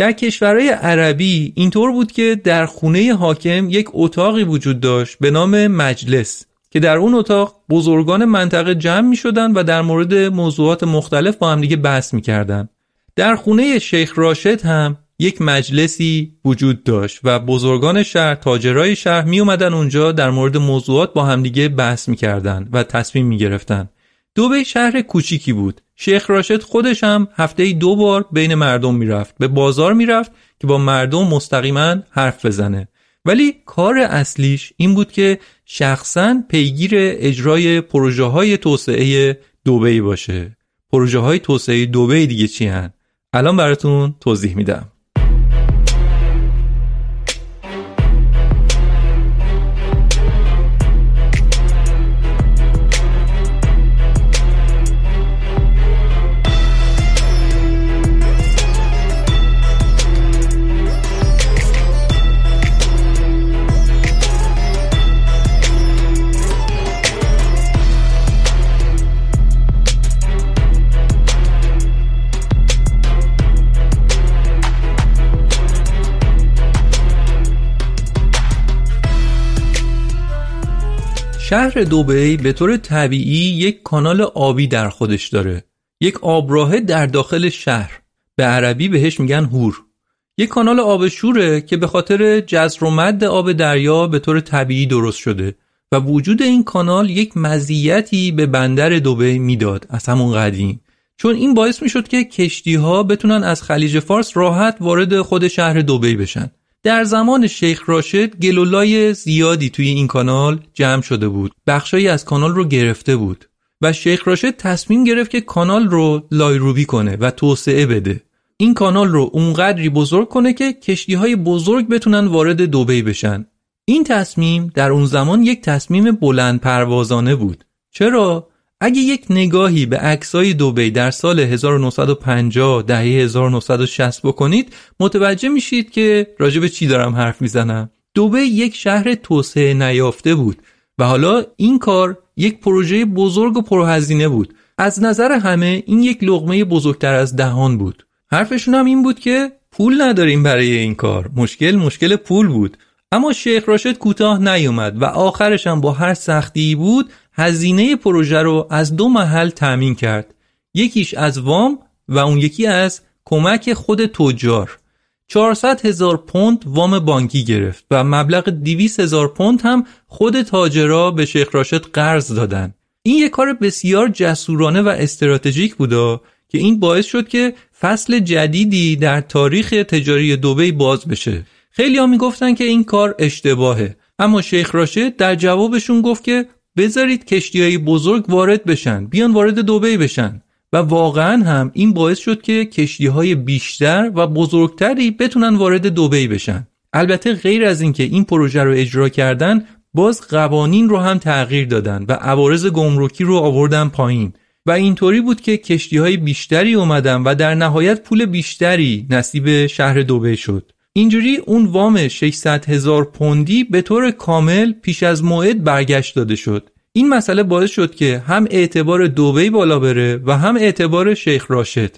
در کشورهای عربی اینطور بود که در خونه حاکم یک اتاقی وجود داشت به نام مجلس که در اون اتاق بزرگان منطقه جمع می شدن و در مورد موضوعات مختلف با هم دیگه بحث می کردن. در خونه شیخ راشد هم یک مجلسی وجود داشت و بزرگان شهر تاجرای شهر می اومدن اونجا در مورد موضوعات با همدیگه بحث می‌کردن و تصمیم می گرفتن. دوبه شهر کوچیکی بود. شیخ راشد خودش هم هفته دو بار بین مردم می‌رفت. به بازار می‌رفت که با مردم مستقیما حرف بزنه. ولی کار اصلیش این بود که شخصا پیگیر اجرای پروژه های توسعه دوبی باشه. پروژه های توسعه دوبی دیگه چی هن؟ الان براتون توضیح میدم. شهر دوبی به طور طبیعی یک کانال آبی در خودش داره. یک آبراهه در داخل شهر. به عربی بهش میگن هور. یک کانال آب شوره که به خاطر جزر و مد آب دریا به طور طبیعی درست شده و وجود این کانال یک مزیتی به بندر دوبی می‌داد از همون قدیم. چون این باعث می‌شد که کشتی ها بتونن از خلیج فارس راحت وارد خود شهر دوبی بشن. در زمان شیخ راشد گلولای زیادی توی این کانال جمع شده بود. بخشایی از کانال رو گرفته بود و شیخ راشد تصمیم گرفت که کانال رو لایروبی کنه و توسعه بده. این کانال رو اونقدری بزرگ کنه که کشتی های بزرگ بتونن وارد دوبی بشن. این تصمیم در اون زمان یک تصمیم بلند پروازانه بود. چرا؟ اگه یک نگاهی به عکسای دوبی در سال 1950 دهه 1960 بکنید متوجه میشید که راجع به چی دارم حرف می‌زنم. دوبی یک شهر توسعه نیافته بود و حالا این کار یک پروژه بزرگ و پرهزینه بود. از نظر همه این یک لغمه بزرگتر از دهان بود. حرفشون هم این بود که پول نداریم برای این کار. مشکل مشکل پول بود. اما شیخ راشد کوتاه نیومد و آخرش هم با هر سختی بود هزینه پروژه رو از دو محل تأمین کرد. یکیش از وام و اون یکی از کمک خود تجار. 400 هزار پوند وام بانکی گرفت و مبلغ 200 هزار پوند هم خود تاجرا به شیخ راشد قرض دادن. این یک کار بسیار جسورانه و استراتژیک بودا که این باعث شد که فصل جدیدی در تاریخ تجاری دوبی باز بشه. خیلی ها می‌گفتن که این کار اشتباهه. اما شیخ راشد در جوابشون گفت که بذارید کشتی های بزرگ وارد بشن بیان وارد دوبی بشن. و واقعا هم این باعث شد که کشتی های بیشتر و بزرگتری بتونن وارد دوبی بشن. البته غیر از اینکه این پروژه رو اجرا کردن باز قوانین رو هم تغییر دادن و عوارض گمرکی رو آوردن پایین. و اینطوری بود که کشتی های بیشتری اومدن و در نهایت پول بیشتری نصیب شهر دوبه شد. اینجوری اون وام 600 هزار پوندی به طور کامل پیش از موعد برگشت داده شد. این مسئله باعث شد که هم اعتبار دوبی بالا بره و هم اعتبار شیخ راشد.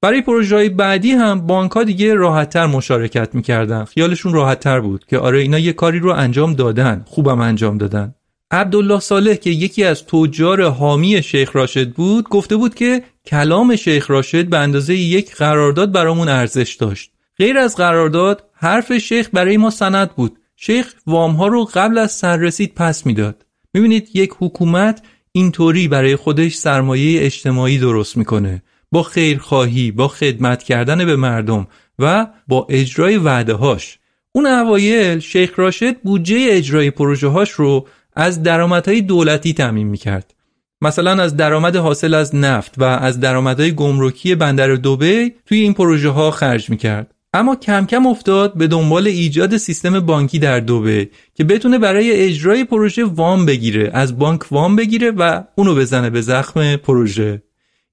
برای پروژه بعدی هم بانک ها دیگه راحتتر مشارکت می‌کردن. خیالشون راحتتر بود که آره اینا یه کاری رو انجام دادن. خوبم انجام دادن. عبدالله صالح که یکی از تجار حامی شیخ راشد بود گفته بود که کلام شیخ راشد به اندازه یک قرارداد برامون ارزش داشت. غیر از قرارداد حرف شیخ برای ما سند بود. شیخ وام ها رو قبل از سررسید پس می‌داد. می‌بینید یک حکومت اینطوری برای خودش سرمایه اجتماعی درست می‌کنه. با خیرخواهی با خدمت کردن به مردم و با اجرای وعده هاش اون اوایل شیخ راشد بودجه اجرای پروژه هاش رو از درآمدهای دولتی تامین می‌کرد. مثلا از درآمد حاصل از نفت و از درآمدهای گمرکی بندر دوبی توی این پروژه ها خرج می‌کرد. اما کم کم افتاد به دنبال ایجاد سیستم بانکی در دوبه که بتونه برای اجرای پروژه وام بگیره از بانک وام بگیره و اونو بزنه به زخم پروژه.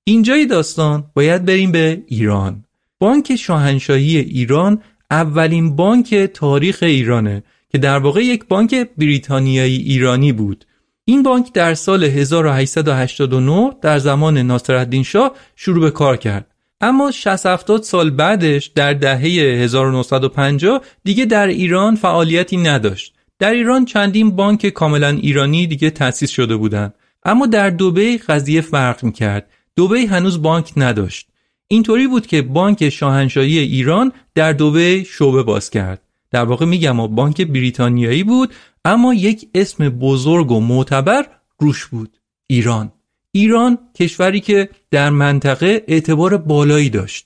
اینجای داستان باید بریم به ایران. بانک شاهنشاهی ایران اولین بانک تاریخ ایرانه که در واقع یک بانک بریتانیایی ایرانی بود. این بانک در سال 1889 در زمان ناصرالدین شاه شروع به کار کرد. اما 60 70 سال بعدش در دهه 1950 دیگه در ایران فعالیتی نداشت. در ایران چندین بانک کاملا ایرانی دیگه تأسیس شده بودند. اما در دوبی قضیه فرق می‌کرد. دوبی هنوز بانک نداشت. اینطوری بود که بانک شاهنشاهی ایران در دوبی شعبه باز کرد. در واقع میگم بانک بریتانیایی بود اما یک اسم بزرگ و معتبر روش بود. ایران. ایران کشوری که در منطقه اعتبار بالایی داشت.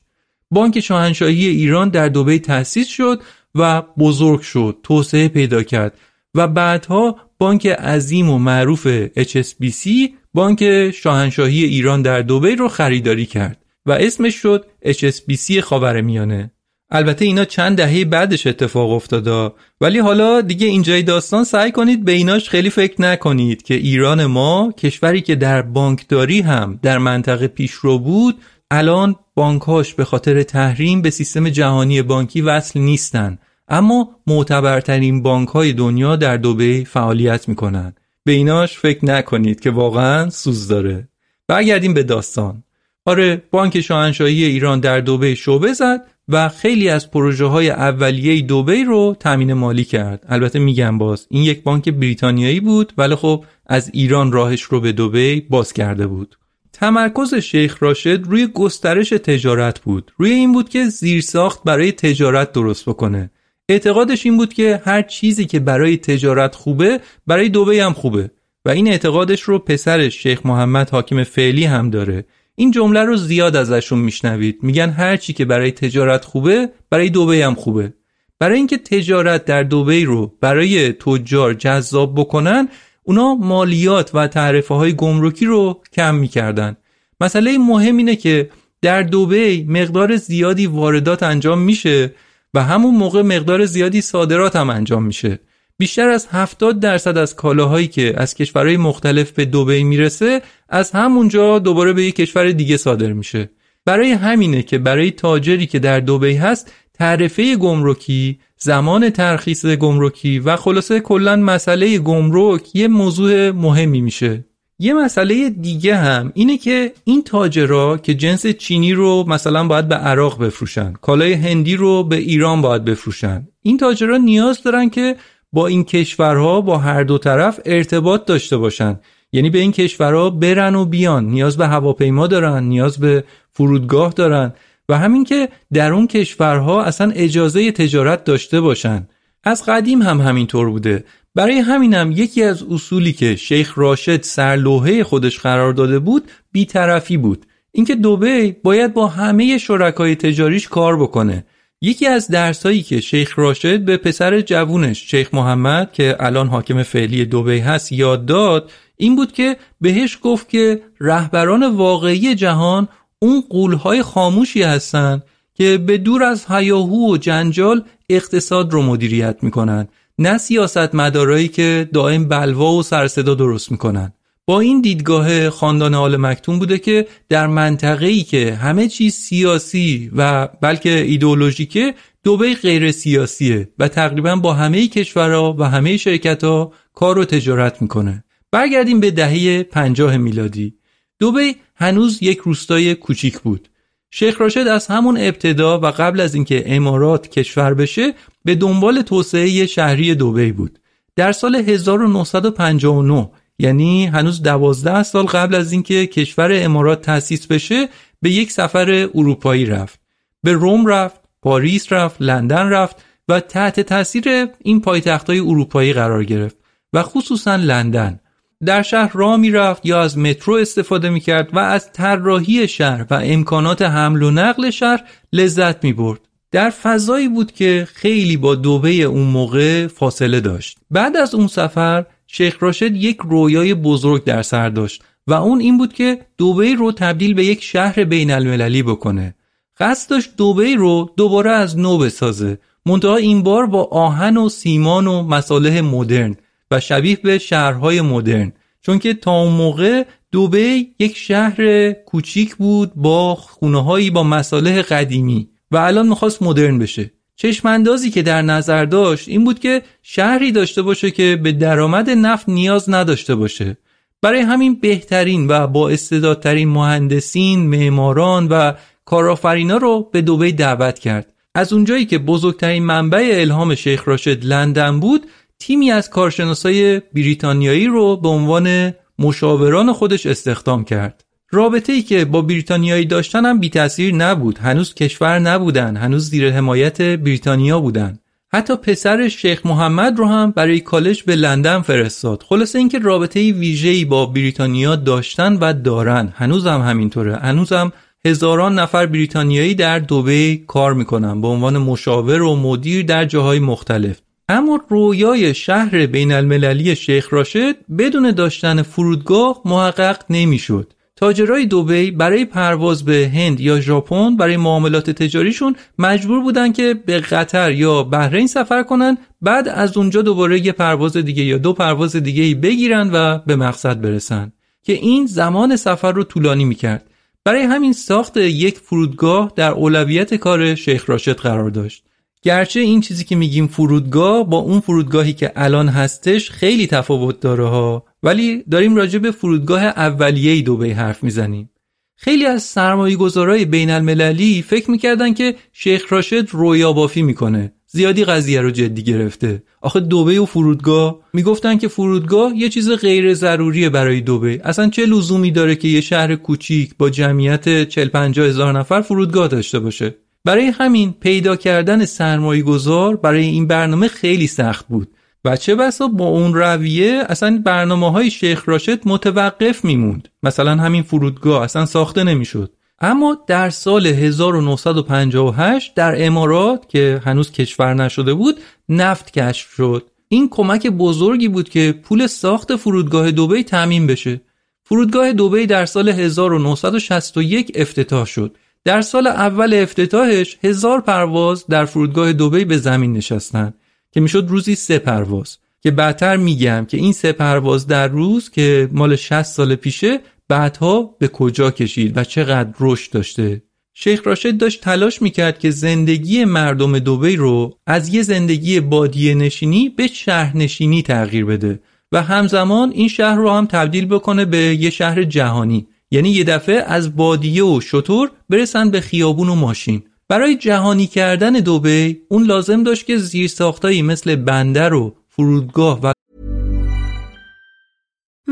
بانک شاهنشاهی ایران در دوبه تأسیس شد و بزرگ شد توسعه پیدا کرد و بعدها بانک عظیم و معروف HSBC بانک شاهنشاهی ایران در دوبه رو خریداری کرد و اسمش شد HSBC خاورمیانه. البته اینا چند دهه بعدش اتفاق افتاده. ولی حالا دیگه اینجای داستان سعی کنید به ایناش خیلی فکر نکنید که ایران ما کشوری که در بانکداری هم در منطقه پیشرو بود الان بانکهاش به خاطر تحریم به سیستم جهانی بانکی وصل نیستن. اما معتبرترین بانک های دنیا در دوبه فعالیت می‌کنن. به ایناش فکر نکنید که واقعا سوز داره. برگردیم به داستان. آره بانک شاهنشاهی ایران در دوبه شعبه زد. و خیلی از پروژه های اولیه دوبی رو تامین مالی کرد. البته میگم باز این یک بانک بریتانیایی بود ولی خب از ایران راهش رو به دوبی باز کرده بود. تمرکز شیخ راشد روی گسترش تجارت بود. روی این بود که زیرساخت برای تجارت درست بکنه. اعتقادش این بود که هر چیزی که برای تجارت خوبه برای دوبی هم خوبه. و این اعتقادش رو پسرش شیخ محمد حاکم فعلی هم داره. این جمله رو زیاد ازشون میشنوید. میگن هر چی که برای تجارت خوبه برای دوبی هم خوبه. برای اینکه تجارت در دوبی رو برای تجار جذاب بکنن اونا مالیات و تعرفه های گمرکی رو کم می‌کردن. مسئله مهم اینه که در دوبی مقدار زیادی واردات انجام میشه و همون موقع مقدار زیادی صادرات هم انجام میشه. بیشتر از 70 درصد از کالاهایی که از کشورهای مختلف به دبی می‌رسه از همونجا دوباره به یک کشور دیگه صادر میشه. برای همینه که برای تاجری که در دبی هست تعرفه گمرکی زمان ترخیص گمرکی و خلاصه کلا مسئله گمرک یه موضوع مهمی میشه. یه مسئله دیگه هم اینه که این تاجرها که جنس چینی رو مثلا باید به عراق بفروشن کالای هندی رو به ایران باید بفروشن. این تاجرها نیاز دارن که با این کشورها با هر دو طرف ارتباط داشته باشند یعنی به این کشورها برن و بیان. نیاز به هواپیما دارن نیاز به فرودگاه دارن. و همین که در اون کشورها اصلا اجازه تجارت داشته باشن. از قدیم هم همینطور بوده. برای همینم یکی از اصولی که شیخ راشد سرلوحه خودش قرار داده بود بیطرفی بود. اینکه دوبی باید با همه شرکای تجاریش کار بکنه. یکی از درسایی که شیخ راشد به پسر جوونش شیخ محمد که الان حاکم فعلی دوبی هست یاد داد این بود که بهش گفت که رهبران واقعی جهان اون قولهای خاموشی هستن که به دور از هیاهو و جنجال اقتصاد رو مدیریت می‌کنن نه سیاست مدارایی که دائم بلوا و سرصدا درست می‌کنن. با این دیدگاه خاندان آل مکتوم بوده که در منطقه‌ای که همه چیز سیاسی و بلکه ایدئولوژیکه دوبه غیر سیاسیه و تقریبا با همه کشورها و همه شرکتها کار و تجارت می‌کنه. برگردیم به دهه پنجاه میلادی. دوبه هنوز یک روستای کوچیک بود. شیخ راشد از همون ابتدا و قبل از اینکه امارات کشور بشه به دنبال توسعه شهری دوبی بود. در سال 1959 یعنی هنوز دوازده سال قبل از اینکه کشور امارات تأسیس بشه به یک سفر اروپایی رفت به روم رفت پاریس رفت لندن رفت و تحت تاثیر این پایتختهای اروپایی قرار گرفت و خصوصا لندن در شهر را می رفت یا از مترو استفاده می کرد و از طراحی شهر و امکانات حمل و نقل شهر لذت می برد. در فضایی بود که خیلی با دوبه اون موقع فاصله داشت. بعد از اون سفر شیخ راشد یک رویای بزرگ در سر داشت و اون این بود که دوبه رو تبدیل به یک شهر بین المللی بکنه. قصد داشت دوبه رو دوباره از نو بسازه. منتها این بار با آهن و سیمان و مصالح مدرن و شبیه به شهرهای مدرن چون که تا اون موقع دوبی یک شهر کوچیک بود با خونه با مصالح قدیمی و الان می‌خواست مدرن بشه چشماندازی که در نظر داشت این بود که شهری داشته باشه که به درآمد نفت نیاز نداشته باشه برای همین بهترین و با استعدادترین مهندسین، معماران و کارآفرینا رو به دوبی دعوت کرد. از اونجایی که بزرگترین منبع الهام شیخ راشد لندن بود، تیمی از کارشناسای بریتانیایی رو به عنوان مشاوران خودش استخدام کرد. رابطه ای که با بریتانیایی داشتن هم بی تاثیر نبود. هنوز کشور نبودن. هنوز زیر حمایت بریتانیا بودن. حتی پسر شیخ محمد رو هم برای کالج به لندن فرستاد. خلاصه اینکه رابطه ویژه‌ای با بریتانیا داشتن و دارن. هنوز هم همینطوره. هنوز هم هزاران نفر بریتانیایی در دوبه کار می‌کنن به عنوان مشاور و مدیر در جاهای مختلف. اما رویای شهر بین المللی شیخ راشد بدون داشتن فرودگاه محقق نمی‌شد. تاجرای دوبی برای پرواز به هند یا ژاپن برای معاملات تجاریشون مجبور بودن که به قطر یا بحرین سفر کنن بعد از اونجا دوباره یه پرواز دیگه یا دو پرواز دیگه بگیرن و به مقصد برسن. که این زمان سفر رو طولانی می‌کرد. برای همین ساخت یک فرودگاه در اولویت کار شیخ راشد قرار داشت. گرچه این چیزی که میگیم فرودگاه با اون فرودگاهی که الان هستش خیلی تفاوت داره ها. ولی داریم راجع به فرودگاه اولیه دوبی حرف می‌زنیم. خیلی از سرمایه گذارای بین المللی فکر می‌کردن که شیخ راشد رویا بافی می‌کنه. زیادی قضیه رو جدی گرفته. آخه دوبه و فرودگاه می‌گفتن که فرودگاه یه چیز غیر ضروریه برای دوبه اصلا چه لزومی داره که یه شهر کوچیک با جمعیت 40 50 هزار نفر فرودگاه داشته باشه؟ برای همین پیدا کردن سرمایه گذار برای این برنامه خیلی سخت بود. و چه بسا با اون رویه اصلا برنامه های شیخ راشد متوقف میموند. مثلا همین فرودگاه اصلا ساخته نمی‌شد. اما در سال 1958 در امارات که هنوز کشور نشده بود نفت کشف شد. این کمک بزرگی بود که پول ساخت فرودگاه دوبی تامین بشه. فرودگاه دوبی در سال 1961 افتتاح شد. در سال اول افتتاحش هزار پرواز در فرودگاه دوبی به زمین نشستن. که می‌شد روزی سه پرواز. که بعدتر میگم که این سه پرواز در روز که مال 60 سال پیشه بعدها به کجا کشید و چقدر رشد داشته. شیخ راشد داشت تلاش می‌کرد که زندگی مردم دوبی رو از یه زندگی بادیه نشینی به شهر نشینی تغییر بده و همزمان این شهر رو هم تبدیل بکنه به یه شهر جهانی. یعنی یه دفعه از بادیه و شطور برسن به خیابون و ماشین. برای جهانی کردن دوبی اون لازم داشت که زیر ساختایی مثل بندر و فرودگاه و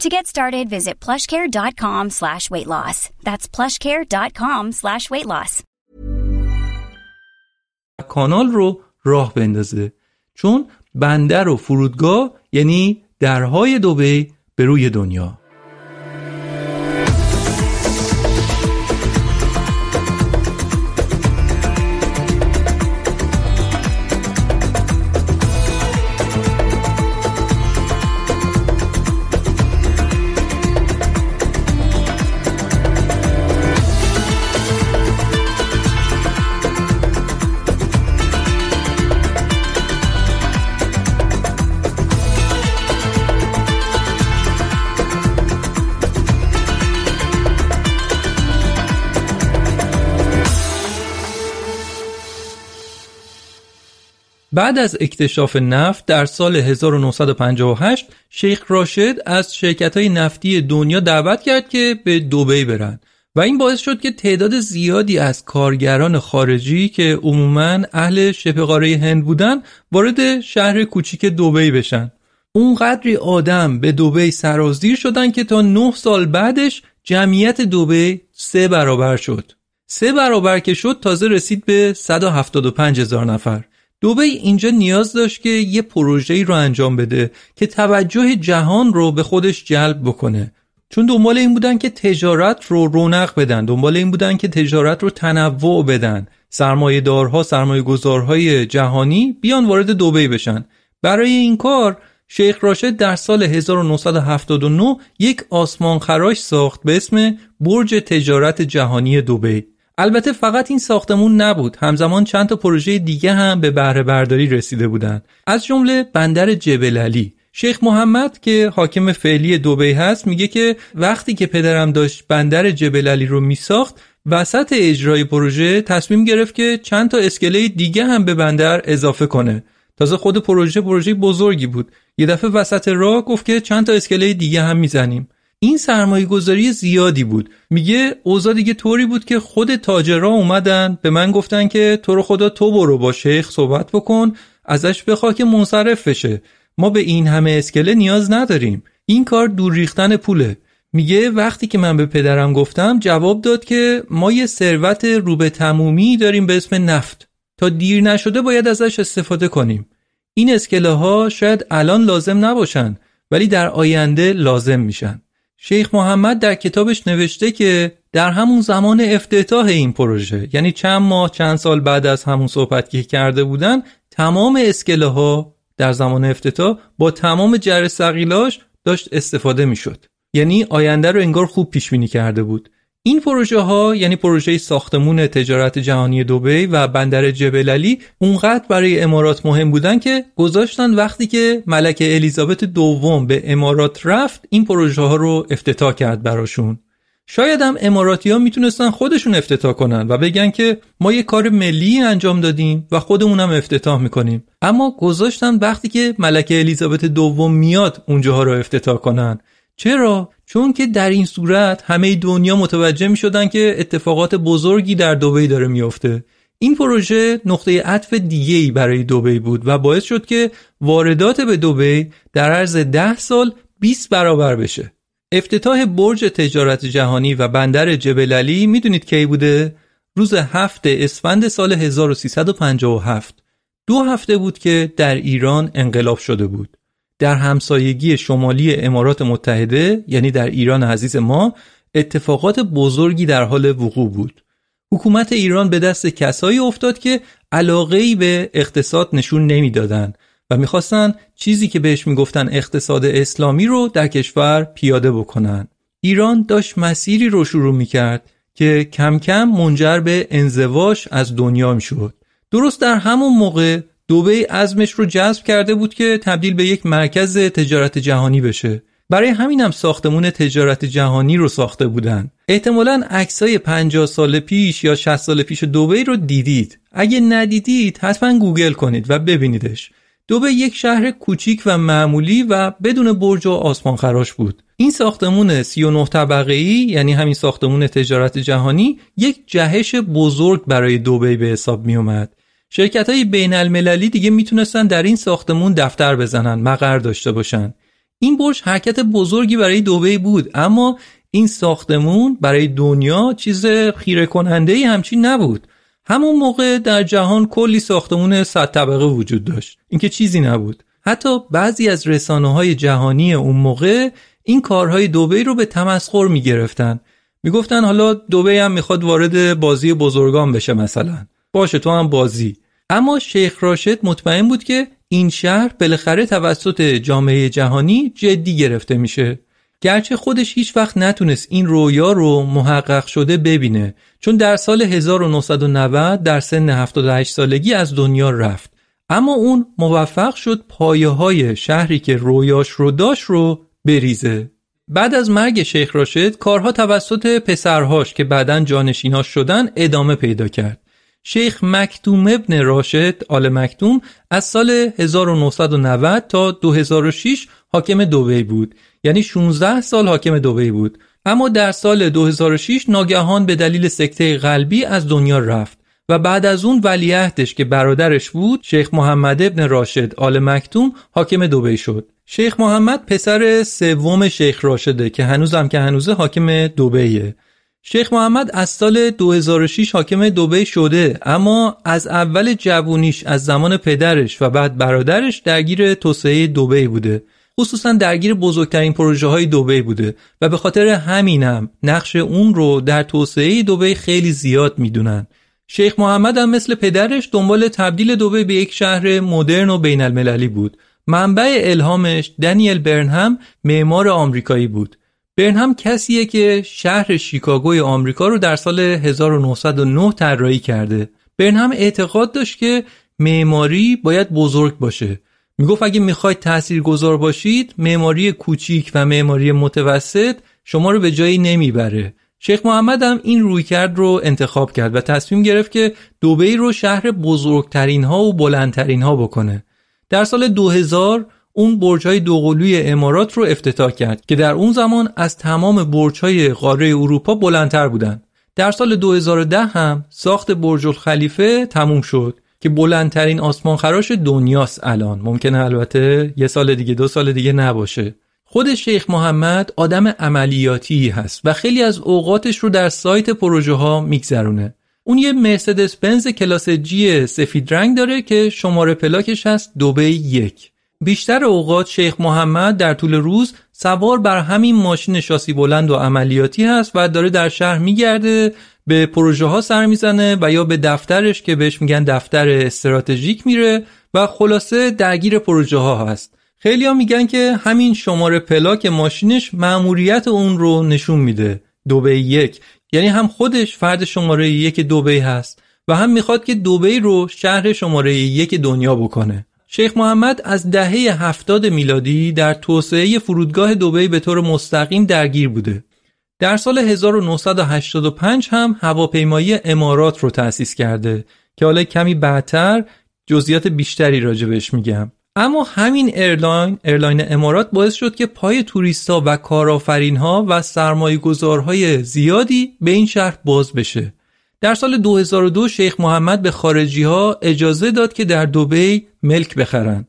To get started, visit plushcare.com slash weight loss. That's plushcare.com slash weight loss. کانال رو راه بندازه چون بندر و فرودگاه یعنی درهای دوبی به روی دنیا بعد از اکتشاف نفت در سال 1958 شیخ راشد از شرکت های نفتی دنیا دعوت کرد که به دوبی برن و این باعث شد که تعداد زیادی از کارگران خارجی که عموما اهل شبه قاره هند بودن وارد شهر کوچیک دوبی بشن. اونقدری آدم به دوبی سرازیر شدن که تا 9 سال بعدش جمعیت دوبی سه برابر شد. سه برابر که شد تازه رسید به 175 هزار نفر. دوبی اینجا نیاز داشت که یه پروژه‌ای رو انجام بده که توجه جهان رو به خودش جلب بکنه. چون دنبال این بودن که تجارت رو رونق بدن دنبال این بودن که تجارت رو تنوع بدن. سرمایه دارها سرمایه گذارهای جهانی بیان وارد دوبی بشن. برای این کار شیخ راشد در سال 1979 یک آسمان خراش ساخت به اسم برج تجارت جهانی دوبی البته فقط این ساختمون نبود. همزمان چند تا پروژه دیگه هم به بهره برداری رسیده بودند از جمله بندر جبل علی. شیخ محمد که حاکم فعلی دوبی هست میگه که وقتی که پدرم داشت بندر جبل علی رو میساخت وسط اجرای پروژه تصمیم گرفت که چند تا اسکله دیگه هم به بندر اضافه کنه. تازه خود پروژه پروژه بزرگی بود. یه دفعه وسط راه گفت که چند تا اسکله دیگه هم می‌زنیم. این سرمایه گذاری زیادی بود. میگه اوضاع دیگه طوری بود که خود تاجرها اومدن به من گفتن که تو رو خدا تو برو با شیخ صحبت بکن ازش بخوا که منصرف بشه. ما به این همه اسکله نیاز نداریم. این کار دور ریختن پوله. میگه وقتی که من به پدرم گفتم جواب داد که ما یه ثروت رو به تمومی داریم به اسم نفت. تا دیر نشده باید ازش استفاده کنیم. این اسکله ها شاید الان لازم نباشن ولی در آینده لازم میشن. شیخ محمد در کتابش نوشته که در همون زمان افتتاح این پروژه یعنی چند ماه چند سال بعد از همون صحبت که کرده بودن تمام اسکله ها در زمان افتتاح با تمام جر سقیلاش داشت استفاده می‌شد. یعنی آینده رو انگار خوب پیش بینی کرده بود. این پروژه ها یعنی پروژه ساختمون تجارت جهانی دوبی و بندر جبل علی اونقدر برای امارات مهم بودن که گذاشتن وقتی که ملکه الیزابت دوم به امارات رفت این پروژه ها رو افتتاح کرد براشون. شاید هم اماراتی ها می‌تونستن خودشون افتتاح کنن و بگن که ما یه کار ملی انجام دادیم و خودمون هم افتتاح می‌کنیم. اما گذاشتن وقتی که ملکه الیزابت دوم میاد اونجاها رو افتتاح کنن. چرا؟ چون که در این صورت همه دنیا متوجه می شدن که اتفاقات بزرگی در دوبی داره میافته. این پروژه نقطه عطف دیگه برای دوبی بود و باعث شد که واردات به دوبی در عرض ده سال 20 برابر بشه. افتتاح برج تجارت جهانی و بندر جبل علی می‌دونید کی بوده؟ روز هفته اسفند سال 1357 دو هفته بود که در ایران انقلاب شده بود. در همسایگی شمالی امارات متحده یعنی در ایران عزیز ما اتفاقات بزرگی در حال وقوع بود حکومت ایران به دست کسایی افتاد که علاقه ای به اقتصاد نشون نمی‌دادند و می‌خواستن چیزی که بهش می‌گفتن اقتصاد اسلامی رو در کشور پیاده بکنن. ایران داشت مسیری رو شروع می‌کرد که کم کم منجر به انزواش از دنیا می‌شد. درست در همون موقع دوبه ازمش رو جذب کرده بود که تبدیل به یک مرکز تجارت جهانی بشه. برای همینم ساختمون تجارت جهانی رو ساخته بودن. احتمالا عکسای 50 سال پیش یا 60 سال پیش دوبه رو دیدید. اگه ندیدید حتما گوگل کنید و ببینیدش. دوبه یک شهر کوچیک و معمولی و بدون برج و آسمان خراش بود. این ساختمون 39 طبقه ای یعنی همین ساختمون تجارت جهانی یک جهش بزرگ برای دوبه به حساب می اومد شرکت های بین المللی دیگه می‌تونستن در این ساختمون دفتر بزنن مقر داشته باشن. این برج حرکت بزرگی برای دوبه بود اما این ساختمون برای دنیا چیز خیره کننده ای همچین نبود. همون موقع در جهان کلی ساختمون صد طبقه وجود داشت. اینکه چیزی نبود. حتی بعضی از رسانه های جهانی اون موقع این کارهای دوبه رو به تمسخر می‌گرفتن. می‌گفتن حالا دوبه هم می‌خواد وارد بازی بزرگان بشه مثلا. باشه تو هم بازی. اما شیخ راشد مطمئن بود که این شهر بالاخره توسط جامعه جهانی جدی گرفته میشه. گرچه خودش هیچ وقت نتونست این رویا رو محقق شده ببینه چون در سال 1990 در سن 78 سالگی از دنیا رفت. اما اون موفق شد پایه های شهری که رویاش رو داشت رو بریزه. بعد از مرگ شیخ راشد کارها توسط پسرهاش که بعدا جانشیناش شدن ادامه پیدا کرد. شیخ مکتوم ابن راشد آل مکتوم از سال 1990 تا 2006 حاکم دوبی بود. یعنی 16 سال حاکم دوبی بود. اما در سال 2006 ناگهان به دلیل سکته قلبی از دنیا رفت و بعد از اون ولیعهدش که برادرش بود شیخ محمد ابن راشد آل مکتوم حاکم دوبی شد. شیخ محمد پسر سوم شیخ راشده که هنوزم که هنوزه حاکم دوبیه. شیخ محمد از سال 2006 حاکم دوبه شده اما از اول جوونیش از زمان پدرش و بعد برادرش درگیر توسعه دوبه بوده. خصوصا درگیر بزرگترین پروژه های دوبه بوده و به خاطر همینم نقش اون رو در توسعه دوبه خیلی زیاد می‌دونن. شیخ محمد هم مثل پدرش دنبال تبدیل دوبه به یک شهر مدرن و بین المللی بود. منبع الهامش دنیل برنهم معمار آمریکایی بود. برنهم کسیه که شهر شیکاگوی آمریکا رو در سال 1909 طراحی کرده. برنهم اعتقاد داشت که معماری باید بزرگ باشه. می‌گفت اگه می‌خواید تاثیرگذار باشید، معماری کوچیک و معماری متوسط شما رو به جایی نمی‌بره. شیخ محمد هم این رویکرد رو انتخاب کرد و تصمیم گرفت که دوبی رو شهر بزرگترین ها و بلندترین ها بکنه. در سال 2000 اون برج‌های دوقلوی امارات رو افتتاح کرد که در اون زمان از تمام برج‌های قاره اروپا بلندتر بودند. در سال 2010 هم ساخت برج الخلیفه تموم شد که بلندترین آسمان خراش دنیاست الان. ممکنه البته یه سال دیگه دو سال دیگه نباشه. خود شیخ محمد آدم عملیاتی هست و خیلی از اوقاتش رو در سایت پروژه ها میگذرونه. اون یه مرسدس بنز کلاس جی سفید رنگ داره که شماره پلاکش هست دوبه یک. بیشتر اوقات شیخ محمد در طول روز سوار بر همین ماشین شاسی بلند و عملیاتی هست و داره در شهر میگرده به پروژه ها سر می‌زنه و یا به دفترش که بهش میگن دفتر استراتژیک میره و خلاصه درگیر پروژه ها هست. خیلی ها میگن که همین شماره پلاک ماشینش معموریت اون رو نشون میده دوبه یک. یعنی هم خودش فرد شماره یک دوبه هست و هم می‌خواد که دوبه رو شهر شماره یک دنیا بکنه. شیخ محمد از دهه هفتاد میلادی در توسعه فرودگاه دوبی به طور مستقیم درگیر بوده. در سال 1985 هم هواپیمایی امارات رو تأسیس کرده که حالا کمی بعدتر جزئیات بیشتری راجع بهش میگم. اما همین ایرلاین ایرلاین امارات باعث شد که پای توریستا و کارآفرینها و سرمایه گذارهای زیادی به این شهر باز بشه. در سال 2002 شیخ محمد به خارجی ها اجازه داد که در دوبی ملک بخرن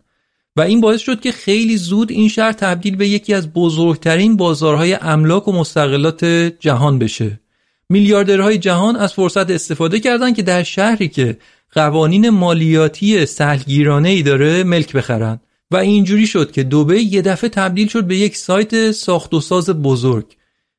و این باعث شد که خیلی زود این شهر تبدیل به یکی از بزرگترین بازارهای املاک و مستغلات جهان بشه. میلیاردرهای جهان از فرصت استفاده کردند که در شهری که قوانین مالیاتی سهلگیرانه ای داره ملک بخرن و اینجوری شد که دوبه یه دفعه تبدیل شد به یک سایت ساخت و ساز بزرگ.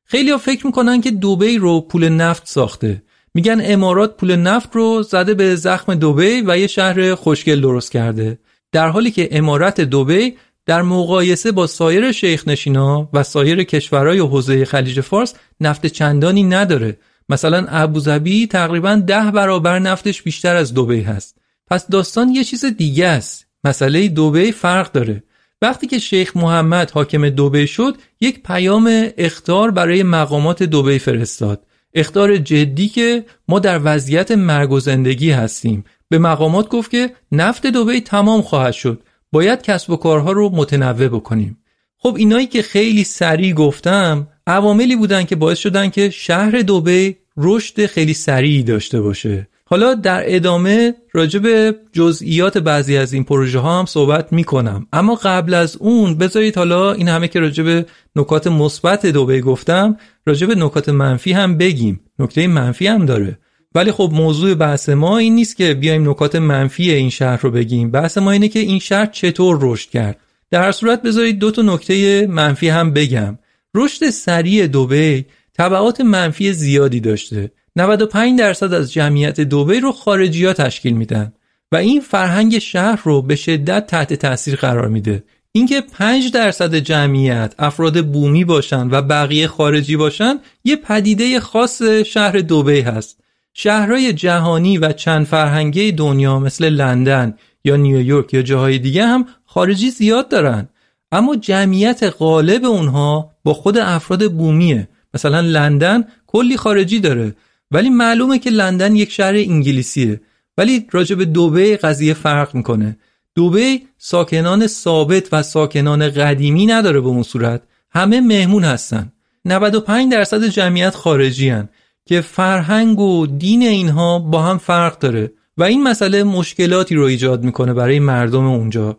خیلی ها فکر می‌کنن که دوبه رو پول نفت ساخته میگن امارات پول نفت رو زده به زخم دوبی و یه شهر خوشگل درست کرده. در حالی که امارت دوبی در مقایسه با سایر شیخ نشینا و سایر کشورهای حوزه خلیج فارس نفت چندانی نداره. مثلا ابوظبی تقریبا ده برابر نفتش بیشتر از دوبی هست. پس داستان یه چیز دیگه است. مسئله دوبی فرق داره. وقتی که شیخ محمد حاکم دوبی شد یک پیام اختار برای مقامات دوبی فرستاد. اختار جدی که ما در وضعیت مرگ و زندگی هستیم. به مقامات گفت که نفت دوبی تمام خواهد شد. باید کسب و کارها رو متنوع بکنیم. خب اینایی که خیلی سریع گفتم عواملی بودن که باعث شدن که شهر دوبی رشد خیلی سریعی داشته باشه. حالا در ادامه راجع به جزئیات بعضی از این پروژه ها هم صحبت می کنم اما قبل از اون بذارید حالا این همه که راجع به نکات مثبت دوبه گفتم راجع به نکات منفی هم بگیم. نکته منفی هم داره. ولی خب موضوع بحث ما این نیست که بیایم نکات منفی این شهر رو بگیم. بحث ما اینه که این شهر چطور رشد کرد. در صورت بذارید دو تا نکته منفی هم بگم. رشد سریع دوبه تبعات منفی زیادی داشته. 95 درصد از جمعیت دوبی رو خارجی ها تشکیل میدن و این فرهنگ شهر رو به شدت تحت تاثیر قرار میده. اینکه 5 درصد جمعیت افراد بومی باشن و بقیه خارجی باشن یه پدیده خاص شهر دوبی هست. شهرهای جهانی و چند فرهنگه دنیا مثل لندن یا نیویورک یا جاهای دیگه هم خارجی زیاد دارن. اما جمعیت غالب اونها با خود افراد بومیه. مثلا لندن کلی خارجی داره. ولی معلومه که لندن یک شهر انگلیسیه. ولی راجع به دوبه قضیه فرق می‌کنه. دوبه ساکنان ثابت و ساکنان قدیمی نداره به اون صورت. همه مهمون هستن. 95 درصد جمعیت خارجی هن که فرهنگ و دین اینها با هم فرق داره. و این مسئله مشکلاتی رو ایجاد می‌کنه برای مردم اونجا.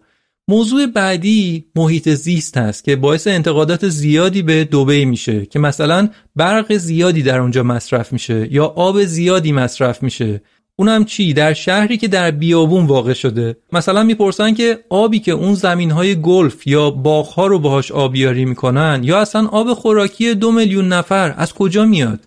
موضوع بعدی محیط زیست هست که باعث انتقادات زیادی به دوبه میشه که مثلا برق زیادی در اونجا مصرف میشه یا آب زیادی مصرف میشه. اونم چی؟ در شهری که در بیابون واقع شده. مثلا می‌پرسن که آبی که اون زمین های گلف یا باغ رو باهاش آبیاری می‌کنن یا اصلا آب خوراکی دو میلیون نفر از کجا میاد؟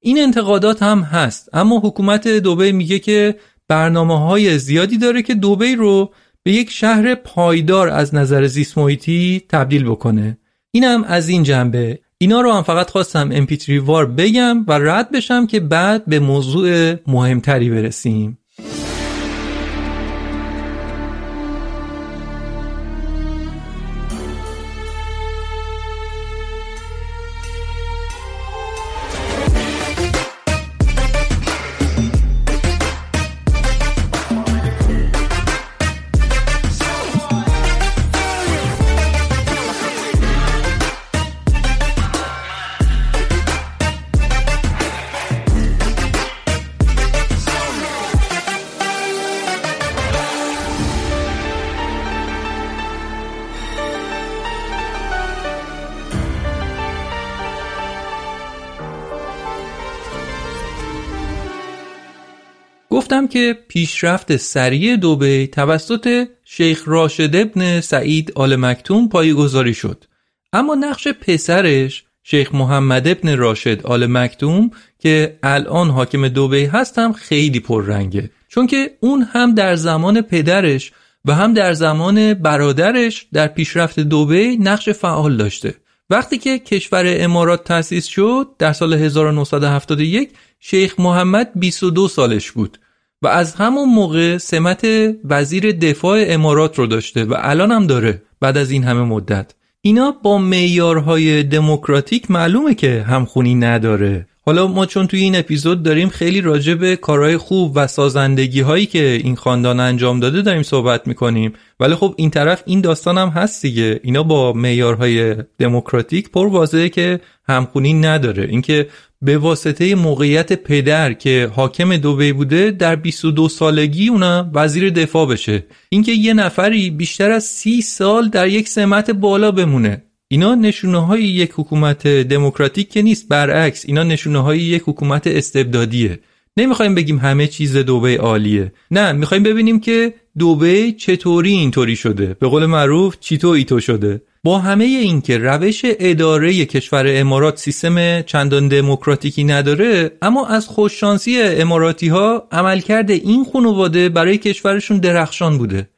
این انتقادات هم هست. اما حکومت دوبه میگه که برنامه های زیادی داره که دوبه رو به یک شهر پایدار از نظر زیست محیطی تبدیل بکنه. اینم از این جنبه. اینا رو هم فقط خواستم امپیتری وار بگم و رد بشم که بعد به موضوع مهمتری برسیم. گفتم که پیشرفت سریع دوبه توسط شیخ راشد ابن سعید آل مکتوم پایگذاری شد. اما نقش پسرش شیخ محمد ابن راشد آل مکتوم که الان حاکم دوبه هست هم خیلی پررنگه. چون که اون هم در زمان پدرش و هم در زمان برادرش در پیشرفت دوبه نقش فعال داشته. وقتی که کشور امارات تأسیس شد در سال 1971 شیخ محمد 22 سالش بود. و از همون موقع سمت وزیر دفاع امارات رو داشته و الان هم داره بعد از این همه مدت. اینا با معیارهای دموکراتیک معلومه که همخونی نداره. حالا ما چون توی این اپیزود داریم خیلی راجع به کارهای خوب و سازندگی هایی که این خاندان انجام داده داریم صحبت می‌کنیم. ولی خب این طرف این داستان هم هست دیگه. اینا با معیارهای دموکراتیک پر واضحه که همخونی نداره. اینکه به واسطه موقعیت پدر که حاکم دوبی بوده در 22 سالگی اونا وزیر دفاع بشه. اینکه یه نفری بیشتر از 30 سال در یک سمت بالا بمونه. اینا نشونه های یک حکومت دموکراتیک که نیست برعکس اینا نشونه های یک حکومت استبدادیه. نمی‌خوایم بگیم همه چیز دوبه عالیه. نه می‌خوایم ببینیم که دوبه چطوری اینطوری شده. به قول معروف چیتو ایتو شده. با همه اینکه روش اداره کشور امارات سیستم چندان دموکراتیکی نداره اما از خوششانسی اماراتی ها عملکرد این خانواده برای کشورشون درخشان بوده.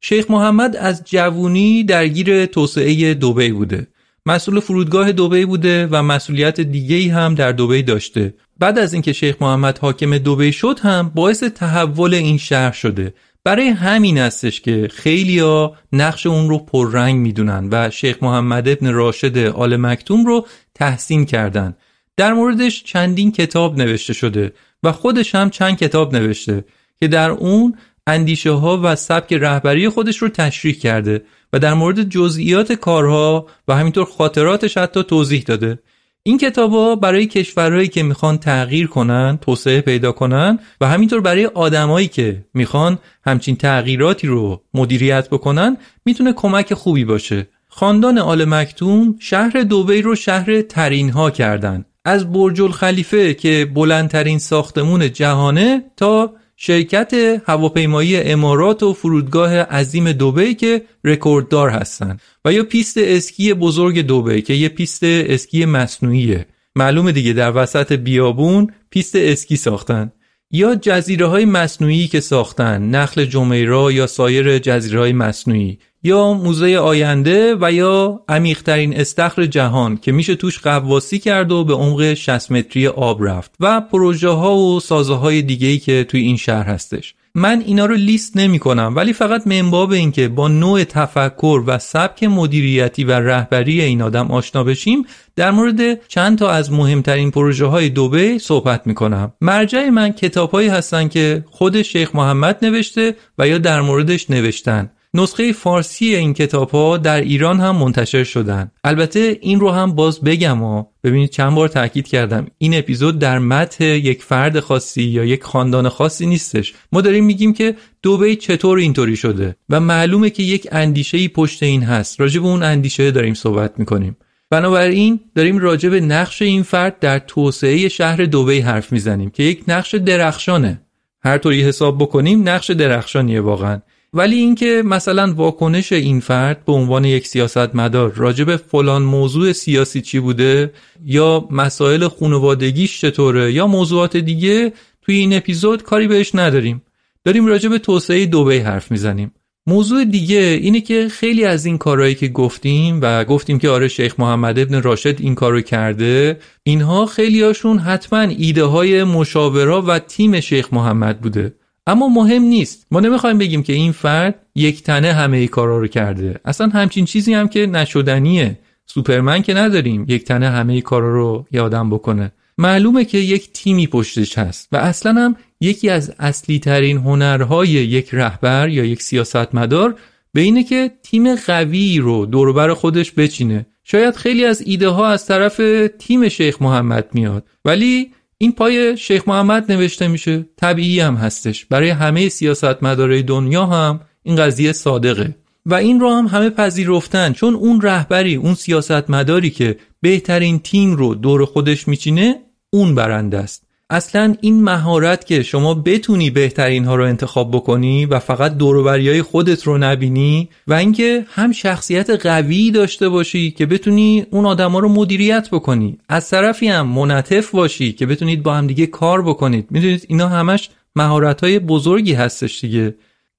شیخ محمد از جوونی درگیر توسعه دوبی بوده. مسئول فرودگاه دوبی بوده و مسئولیت دیگه هم در دوبی داشته. بعد از اینکه شیخ محمد حاکم دوبی شد هم باعث تحول این شهر شده. برای همین هستش که خیلیا نقش اون رو پررنگ می‌دونن و شیخ محمد ابن راشد آل مکتوم رو تحسین کردن. در موردش چندین کتاب نوشته شده و خودش هم چند کتاب نوشته که در اون اندیشه ها و سبک رهبری خودش رو تشریح کرده و در مورد جزئیات کارها و همینطور خاطراتش حتی توضیح داده. این کتابا برای کشورهایی که می‌خوان تغییر کنن توسعه پیدا کنن و همینطور برای آدمایی که می‌خوان همچین تغییراتی رو مدیریت بکنن می‌تونه کمک خوبی باشه. خاندان آل مکتوم شهر دوبی رو شهر ترین ها کردن. از برج الخلیفه که بلندترین ساختمون جهانه تا شرکت هواپیمایی امارات و فرودگاه عظیم دوبی که رکورددار هستن. و یا پیست اسکی بزرگ دوبی که یه پیست اسکی مصنوعیه. معلومه دیگه در وسط بیابون پیست اسکی ساختن. یا جزیره های مصنوعی که ساختن نخل جمیرا یا سایر جزیره های مصنوعی یا موزه آینده و یا عمیقترین استخر جهان که میشه توش غواصی کرد و به عمق 60 متری آب رفت. و پروژه ها و سازه های دیگه که توی این شهر هستش. من اینا رو لیست نمی کنم ولی فقط من باب این که با نوع تفکر و سبک مدیریتی و رهبری این آدم آشنا بشیم در مورد چند تا از مهمترین پروژه های دوبه صحبت می کنم مرجع من کتاب هایی هستن که خود شیخ محمد نوشته و یا در موردش نوشتن. نسخه فارسی این کتاب ها در ایران هم منتشر شدن. البته این رو هم باز بگم و ببینید چند بار تاکید کردم. این اپیزود در متن یک فرد خاصی یا یک خاندان خاصی نیستش. ما داریم میگیم که دوبه چطور اینطوری شده و معلومه که یک اندیشه ای پشت این هست. راجع به اون اندیشه داریم صحبت می‌کنیم. بنابراین داریم راجع به نقش این فرد در توسعه شهر دوبی حرف می‌زنیم که یک نقش درخشانه. هر طوری حساب بکنیم نقش درخشانیه واقعا. ولی اینکه مثلا واکنش این فرد به عنوان یک سیاستمدار راجع به فلان موضوع سیاسی چی بوده یا مسائل خانوادگیش چطوره یا موضوعات دیگه توی این اپیزود کاری بهش نداریم. داریم راجع به توسعه دوبی حرف می‌زنیم. موضوع دیگه اینه که خیلی از این کارهایی که گفتیم و گفتیم که آره شیخ محمد ابن راشد این کارو کرده اینها خیلیاشون حتما ایده های مشاورا و تیم شیخ محمد بوده. اما مهم نیست. ما نمی‌خوایم بگیم که این فرد یک تنه همه ای کارا رو کرده. اصلا همچین چیزی هم که نشدنیه. سوپرمن که نداریم یک تنه همه ای کارا رو یادم بکنه. معلومه که یک تیمی پشتش هست و اصلا هم یکی از اصلی ترین هنرهای یک رهبر یا یک سیاستمدار به اینه که تیم قوی رو دوربر خودش بچینه. شاید خیلی از ایده ها از طرف تیم شیخ محمد میاد. ولی این پای شیخ محمد نوشته میشه طبیعی هم هستش. برای همه سیاستمدارای دنیا هم این قضیه صادقه. و این رو هم همه پذیرفتن چون اون رهبری اون سیاستمداری که بهترین تیم رو دور خودش میچینه اون برنده است. اصلا این مهارت که شما بتونی بهترین ها رو انتخاب بکنی و فقط دوروبریای خودت رو نبینی و اینکه هم شخصیت قوی داشته باشی که بتونی اون آدما رو مدیریت بکنی. از طرفی هم منطف باشی که بتونید با هم دیگه کار بکنید. می‌دونید اینا همش مهارت های بزرگی هستش دیگه.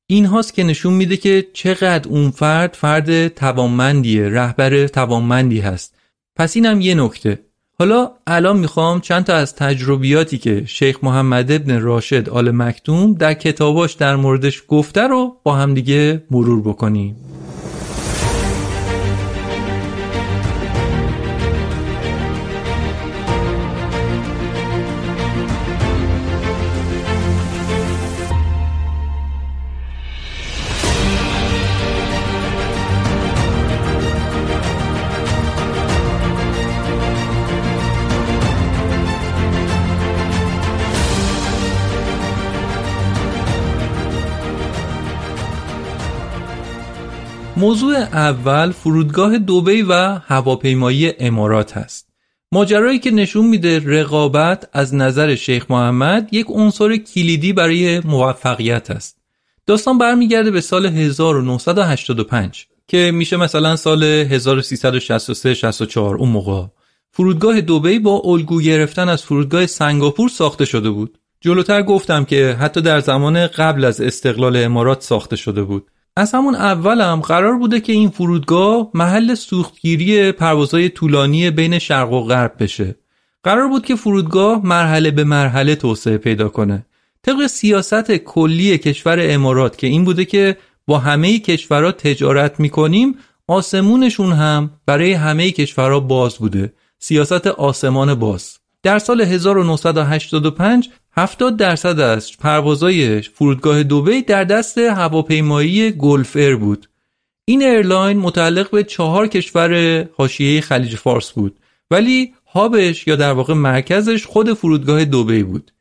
این هاست که نشون میده که چقدر اون فرد فرد توانمندیه رهبر توانمندی هست. پس اینم یه نکته. حالا الان می‌خوام چند تا از تجربیاتی که شیخ محمد ابن راشد آل مکتوم در کتاباش در موردش گفته رو با همدیگه مرور بکنیم. موضوع اول فرودگاه دوبی و هواپیمایی امارات هست. ماجرایی که نشون میده رقابت از نظر شیخ محمد یک عنصر کلیدی برای موفقیت است. داستان برمیگرده به سال 1985 که میشه مثلا سال 1363 64 اون موقع فرودگاه دوبی با الگو گرفتن از فرودگاه سنگاپور ساخته شده بود جلوتر گفتم که حتی در زمان قبل از استقلال امارات ساخته شده بود از همون اولم قرار بوده که این فرودگاه محل سوختگیری پروازهای طولانی بین شرق و غرب بشه. قرار بود که فرودگاه مرحله به مرحله توسعه پیدا کنه. طبق سیاست کلی کشور امارات که این بوده که با همه کشورها تجارت می‌کنیم آسمونشون هم برای همه کشورها باز بوده. سیاست آسمان باز. در سال 1985 70 درصد از پروازهای فرودگاه دوبی در دست هواپیمایی Gulf Air بود. این ایرلاین متعلق به چهار کشور حاشیه خلیج فارس بود ولی hub ش یا در واقع مرکزش خود فرودگاه دوبی بود.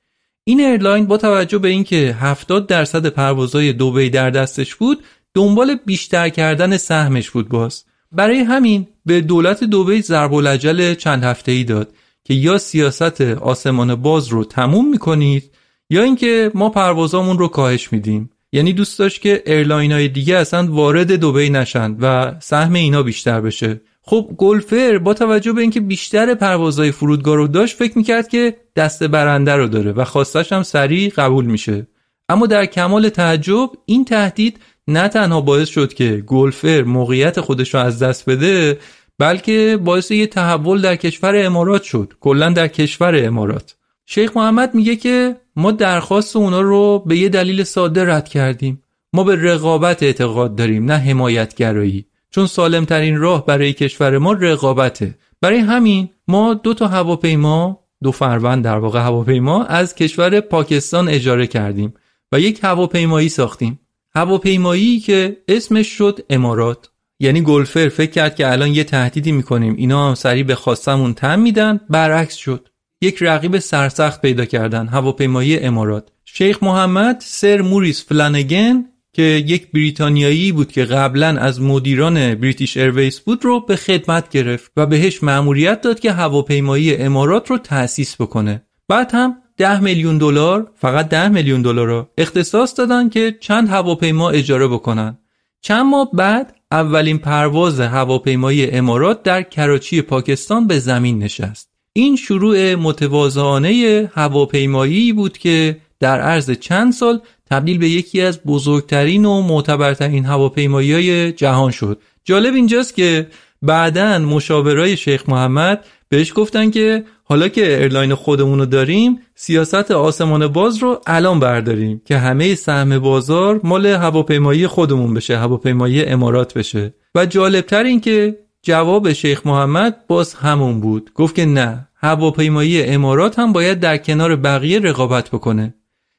این ایرلاین با توجه به اینکه 70 درصد پروازهای دوبی در دستش بود دنبال بیشتر کردن سهمش بود باز. برای همین به دولت دوبی ضرب العجل چند هفته ای داد. که یا سیاست آسمان باز رو تموم می‌کنید یا اینکه ما پروازامون رو کاهش میدیم. یعنی دوست داشت که ایرلاین های دیگه اصلا وارد دوبی نشن و سهم اینا بیشتر بشه. خب Gulf Air با توجه به اینکه بیشتر پروازهای فرودگاه رو داشت فکر می‌کرد که دست برنده رو داره و خواستش هم سریع قبول میشه. اما در کمال تعجب این تهدید نه تنها باعث شد که گلفر موقعیت خودش رو از دست بده بلکه باعث یه تحول در کشور امارات شد. کلا در کشور امارات. شیخ محمد میگه که ما درخواست اونا رو به یه دلیل ساده رد کردیم. ما به رقابت اعتقاد داریم نه حمایتگرایی. چون سالمترین راه برای کشور ما رقابته. برای همین ما دو تا هواپیما دو فروند در واقع هواپیما از کشور پاکستان اجاره کردیم و یک هواپیمایی ساختیم. هواپیمایی که اسمش شد امارات. یعنی Gulf Air فکر کرد که الان یه تهدیدی می‌کنیم. اینا هم سریع به خواستمون تن میدن. برعکس شد. یک رقیب سرسخت پیدا کردن. هواپیمایی امارات. شیخ محمد سر موریس فلانگن که یک بریتانیایی بود که قبلا از مدیران British Airways بود رو به خدمت گرفت و بهش مأموریت داد که هواپیمایی امارات رو تأسیس بکنه. بعد هم ده میلیون دلار فقط ده میلیون دلار رو اختصاص دادن که چند هواپیما اجاره بکنن. چند ماه بعد اولین پرواز هواپیمایی امارات در کراچی پاکستان به زمین نشست. این شروع متواضعانه هواپیمایی بود که در عرض چند سال تبدیل به یکی از بزرگترین و معتبرترین هواپیمایی های جهان شد. جالب اینجاست که بعدا مشاورای شیخ محمد بهش گفتن که حالا که airline خودمون رو داریم سیاست آسمان باز رو الان برداریم که همه سهم بازار مال هواپیمایی خودمون بشه هواپیمایی امارات بشه. و جالبتر این که جواب شیخ محمد باز همون بود. گفت که نه هواپیمایی امارات هم باید در کنار بقیه رقابت بکنه.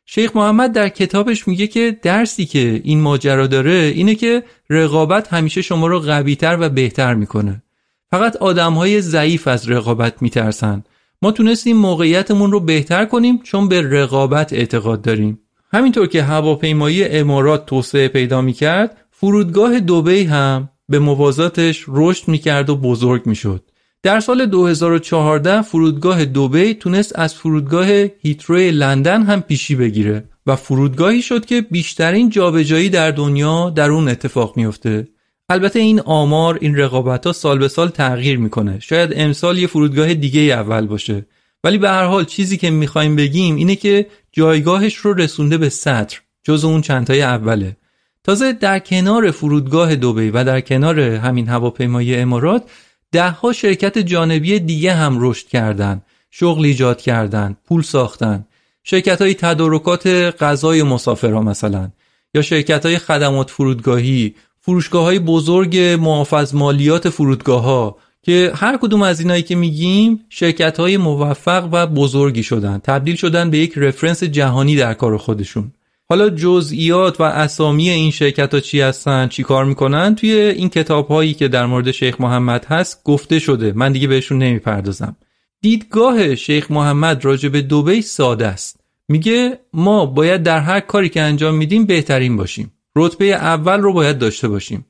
شیخ محمد در کتابش میگه که درسی که این ماجرا داره اینه که رقابت همیشه شما رو قویتر و بهتر می‌کنه. فقط آدم های ضعیف از رقابت میترسن. ما تونستیم موقعیتمون رو بهتر کنیم چون به رقابت اعتقاد داریم. همینطور که هواپیمایی امارات توسعه پیدا می‌کرد فرودگاه دوبی هم به موازاتش رشد می‌کرد و بزرگ می‌شد. در سال 2014 فرودگاه دوبی تونست از فرودگاه هیتروی لندن هم پیشی بگیره و فرودگاهی شد که بیشترین جابجایی در دنیا در اون اتفاق میفته البته این آمار این رقابت ها سال به سال تغییر می‌کنه. شاید امسال یه فرودگاه دیگه اول باشه. ولی به هر حال چیزی که می‌خوایم بگیم اینه که جایگاهش رو رسونده به سطر جز اون چندتای اوله. تازه در کنار فرودگاه دوبی و در کنار همین هواپیمای امارات دهها شرکت جانبی دیگه هم رشد کردن. شغل ایجاد کردن پول ساختن. شرکت های تدارکات غذای مسافرها مثلا. یا شرکت های خدمات فرودگاهی فروشگاه های بزرگ محافظ مالیات فرودگاه ها که هر کدوم از اینایی که میگیم شرکت های موفق و بزرگی شدن. تبدیل شدن به یک رفرنس جهانی در کار خودشون. حالا جزئیات و اسامی این شرکت ها چی هستن چی کار می‌کنن توی این کتاب هایی که در مورد شیخ محمد هست گفته شده. من دیگه بهشون نمی‌پردازم. دیدگاه شیخ محمد راجع به دوبی ساده است. میگه ما باید در هر کاری که انجام میدیم بهترین باشیم. رتبه اول رو باید داشته باشیم.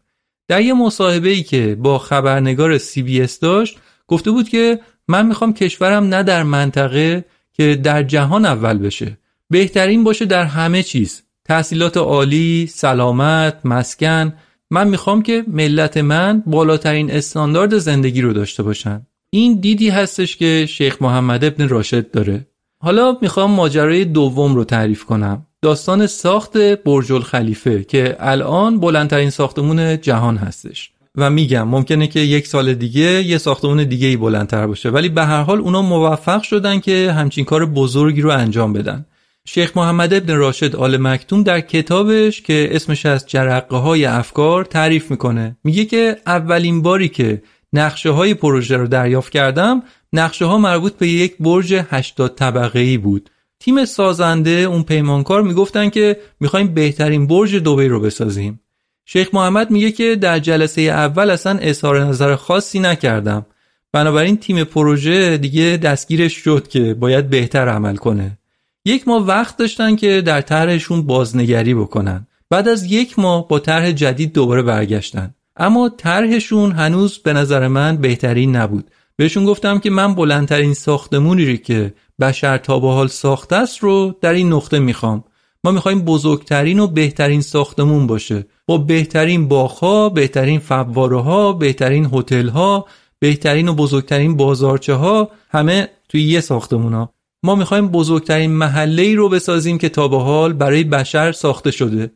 در یه مصاحبه ای که با خبرنگار سی بی اس داشت گفته بود که من می‌خوام کشورم نه در منطقه که در جهان اول بشه. بهترین باشه در همه چیز. تحصیلات عالی، سلامت، مسکن. من می‌خوام که ملت من بالاترین استاندارد زندگی رو داشته باشن. این دیدی هستش که شیخ محمد ابن راشد داره. حالا می‌خوام ماجرای دوم رو تعریف کنم. داستان ساخت برج الخلیفه که الان بلندترین ساختمون جهان هستش. و میگم ممکنه که یک سال دیگه یه ساختمون دیگه ای بلندتر باشه. ولی به هر حال اونا موفق شدن که همچین کار بزرگی رو انجام بدن. شیخ محمد ابن راشد آل مکتوم در کتابش که اسمش از جرقه های افکار تعریف می‌کنه. میگه که اولین باری که نقشه های پروژه رو دریافت کردم نقشه ها مربوط به یک برج 80 طبقه ای بود. تیم سازنده اون پیمانکار می‌گفتن که می‌خوایم بهترین برج دوبی رو بسازیم. شیخ محمد میگه که در جلسه اول اصلا اظهار نظر خاصی نکردم. بنابراین تیم پروژه دیگه دستگیرش شد که باید بهتر عمل کنه. یک ماه وقت داشتن که در طرحشون بازنگری بکنن. بعد از یک ماه با طرح جدید دوباره برگشتن. اما طرحشون هنوز به نظر من بهترین نبود. بهشون گفتم که من بلندترین ساختمونی که بشر تا به حال ساخته است رو در این نقطه می‌خوام ما می‌خوایم بزرگترین و بهترین ساختمون باشه با بهترین باغها، بهترین فواره ها، بهترین هتل ها، بهترین و بزرگترین بازارچه ها همه توی یه ساختمون ها. ما می‌خوایم بزرگترین محله رو بسازیم که تا به حال برای بشر ساخته شده.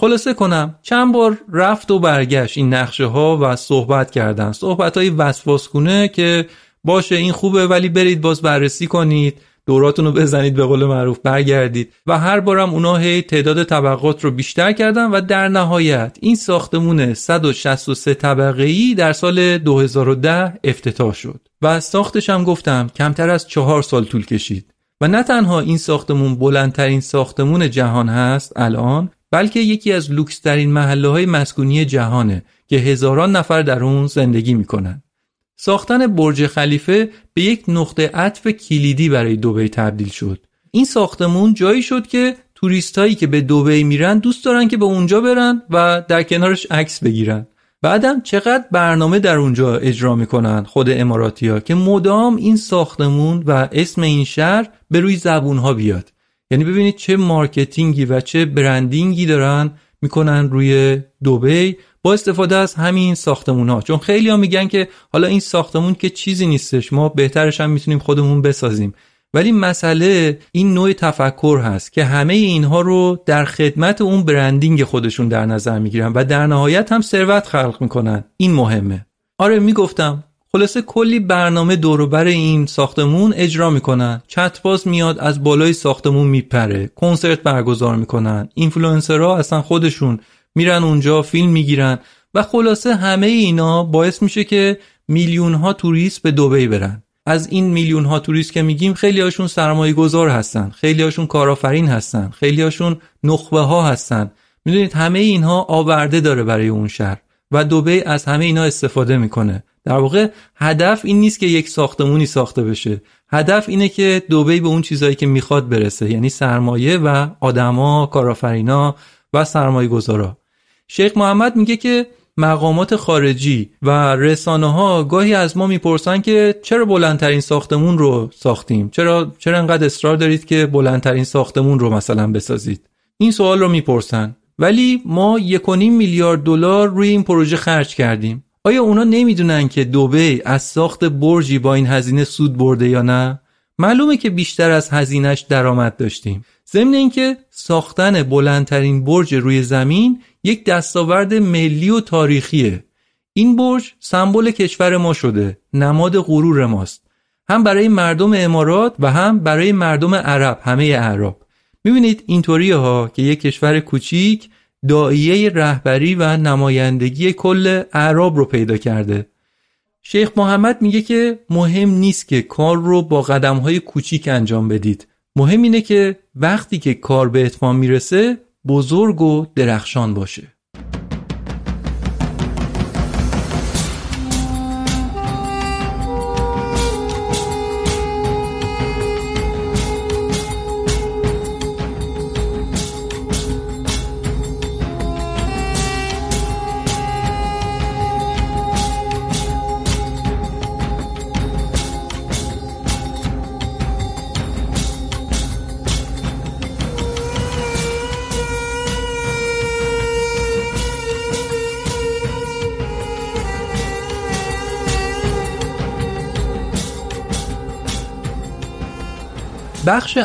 خلاصه کنم چند بار رفت و برگشت این نقشه ها و صحبت کردن صحبت های وسواسگونه که باشه این خوبه ولی برید باز بررسی کنید دوراتون رو بزنید به قول معروف برگردید. و هر بارم اونا هی تعداد طبقات رو بیشتر کردن و در نهایت این ساختمون 163 طبقه ای در سال 2010 افتتاح شد. و ساختش هم گفتم کمتر از چهار سال طول کشید. و نه تنها این ساختمون بلندترین ساختمون جهان هست الان بلکه یکی از لوکسترین محله های مسکونی جهانه که هزاران نفر در اون زندگی می‌کنن. ساختن برج خلیفه به یک نقطه عطف کلیدی برای دوبی تبدیل شد. این ساختمون جایی شد که توریستایی که به دوبی میرن دوست دارن که به اونجا برن و در کنارش عکس بگیرن. بعدم چقدر برنامه در اونجا اجرا می‌کنن خود اماراتی ها که مدام این ساختمون و اسم این شهر به روی زبون ها بیاد. یعنی ببینید چه مارکتینگی و چه برندینگی دارن می‌کنن روی دوبی با استفاده از همین ساختمون ها چون خیلی ها میگن که حالا این ساختمون که چیزی نیستش ما بهترش هم می‌تونیم خودمون بسازیم. ولی مسئله این نوع تفکر هست که همه اینها رو در خدمت اون branding خودشون در نظر می‌گیرن و در نهایت هم ثروت خلق می‌کنن. این مهمه. آره می‌گفتم. خلاصه کلی برنامه دوروبر این ساختمون اجرا می‌کنن. چترباز میاد از بالای ساختمون میپره. کنسرت برگزار می‌کنن. اینفلوئنسرها اصلا خودشون میرن اونجا فیلم می‌گیرن و خلاصه همه اینا باعث میشه که میلیون ها توریست به دوبی برن. از این میلیون ها توریست که میگیم خیلی هاشون سرمایه گذار هستن خیلی هاشون کارآفرین هستن خیلی هاشون نخبه ها هستن. می‌دونید همه اینها آورده داره برای اون شهر و دوبی از همه اینا استفاده می‌کنه. در واقع هدف این نیست که یک ساختمونی ساخته بشه. هدف اینه که دوبی به اون چیزایی که می‌خواد برسه یعنی سرمایه و آدما کارآفرینا و سرمایه گذارا شیخ محمد میگه که مقامات خارجی و رسانه ها گاهی از ما می‌پرسن که چرا بلندترین ساختمون رو ساختیم؟ چرا چرا انقدر اصرار دارید که بلندترین ساختمون رو مثلا بسازید؟ این سوال رو می‌پرسن. ولی ما یک میلیارد دلار روی این پروژه خرج کردیم. آیا اونا نمی‌دونن که دوبی از ساخت برجی با این هزینه سود برده یا نه؟ معلومه که بیشتر از هزینهش درآمد داشتیم. ضمن اینکه ساختن بلندترین برج روی زمین یک دستاورد ملی و تاریخیه. این برج سمبل کشور ما شده نماد غرور ماست. هم برای مردم امارات و هم برای مردم عرب همه اعراب. می‌بینید اینطوریه ها که یک کشور کوچیک داییه رهبری و نمایندگی کل اعراب رو پیدا کرده. شیخ محمد میگه که مهم نیست که کار رو با قدم های کوچیک انجام بدید. مهم اینه که وقتی که کار به اتمام می‌رسه بزرگ و درخشان باشه.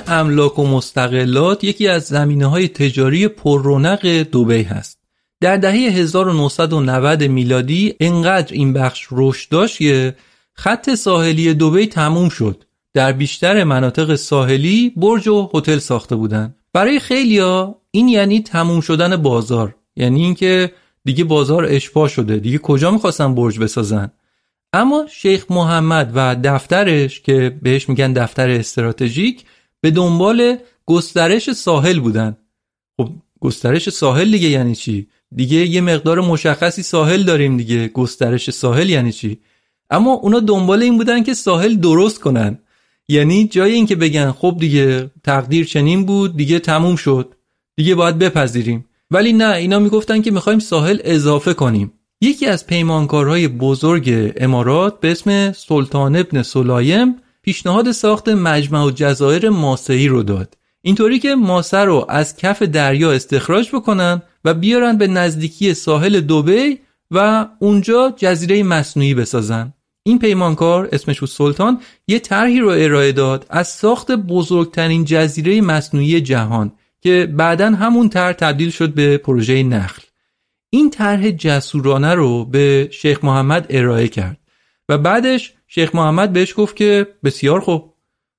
املاک و مستقلات یکی از زمینه های تجاری پررونق دوبی هست. در دهه 1990 میلادی انقدر این بخش رشد داشت که خط ساحلی دوبی تموم شد. در بیشتر مناطق ساحلی برج و هتل ساخته بودند. برای خیلیا این یعنی تموم شدن بازار. یعنی اینکه دیگه بازار اشباه شده. دیگه کجا می‌خواستن برج بسازن؟ اما شیخ محمد و دفترش که بهش میگن دفتر استراتژیک به دنبال گسترش ساحل بودن. خب گسترش ساحل دیگه یعنی چی؟ دیگه یه مقدار مشخصی ساحل داریم دیگه. گسترش ساحل یعنی چی؟ اما اونا دنبال این بودن که ساحل درست کنن. یعنی جای اینکه بگن خب دیگه تقدیر چنین بود دیگه تموم شد. دیگه باید بپذیریم. ولی نه اینا می‌گفتن که می‌خوایم ساحل اضافه کنیم. یکی از پیمانکارهای بزرگ امارات به اسم سلطان ابن سلایم پیشنهاد ساخت مجمع و جزایر ماسهی رو داد. اینطوری که ماسه رو از کف دریا استخراج بکنن و بیارن به نزدیکی ساحل دوبی و اونجا جزیره مصنوعی بسازن. این پیمانکار اسمش بود سلطان یه طرحی رو ارائه داد از ساخت بزرگترین جزیره مصنوعی جهان که بعدا همون طرح تبدیل شد به پروژه نخل. این طرح جسورانه رو به شیخ محمد ارائه کرد. و بعدش شیخ محمد بهش گفت که بسیار خوب.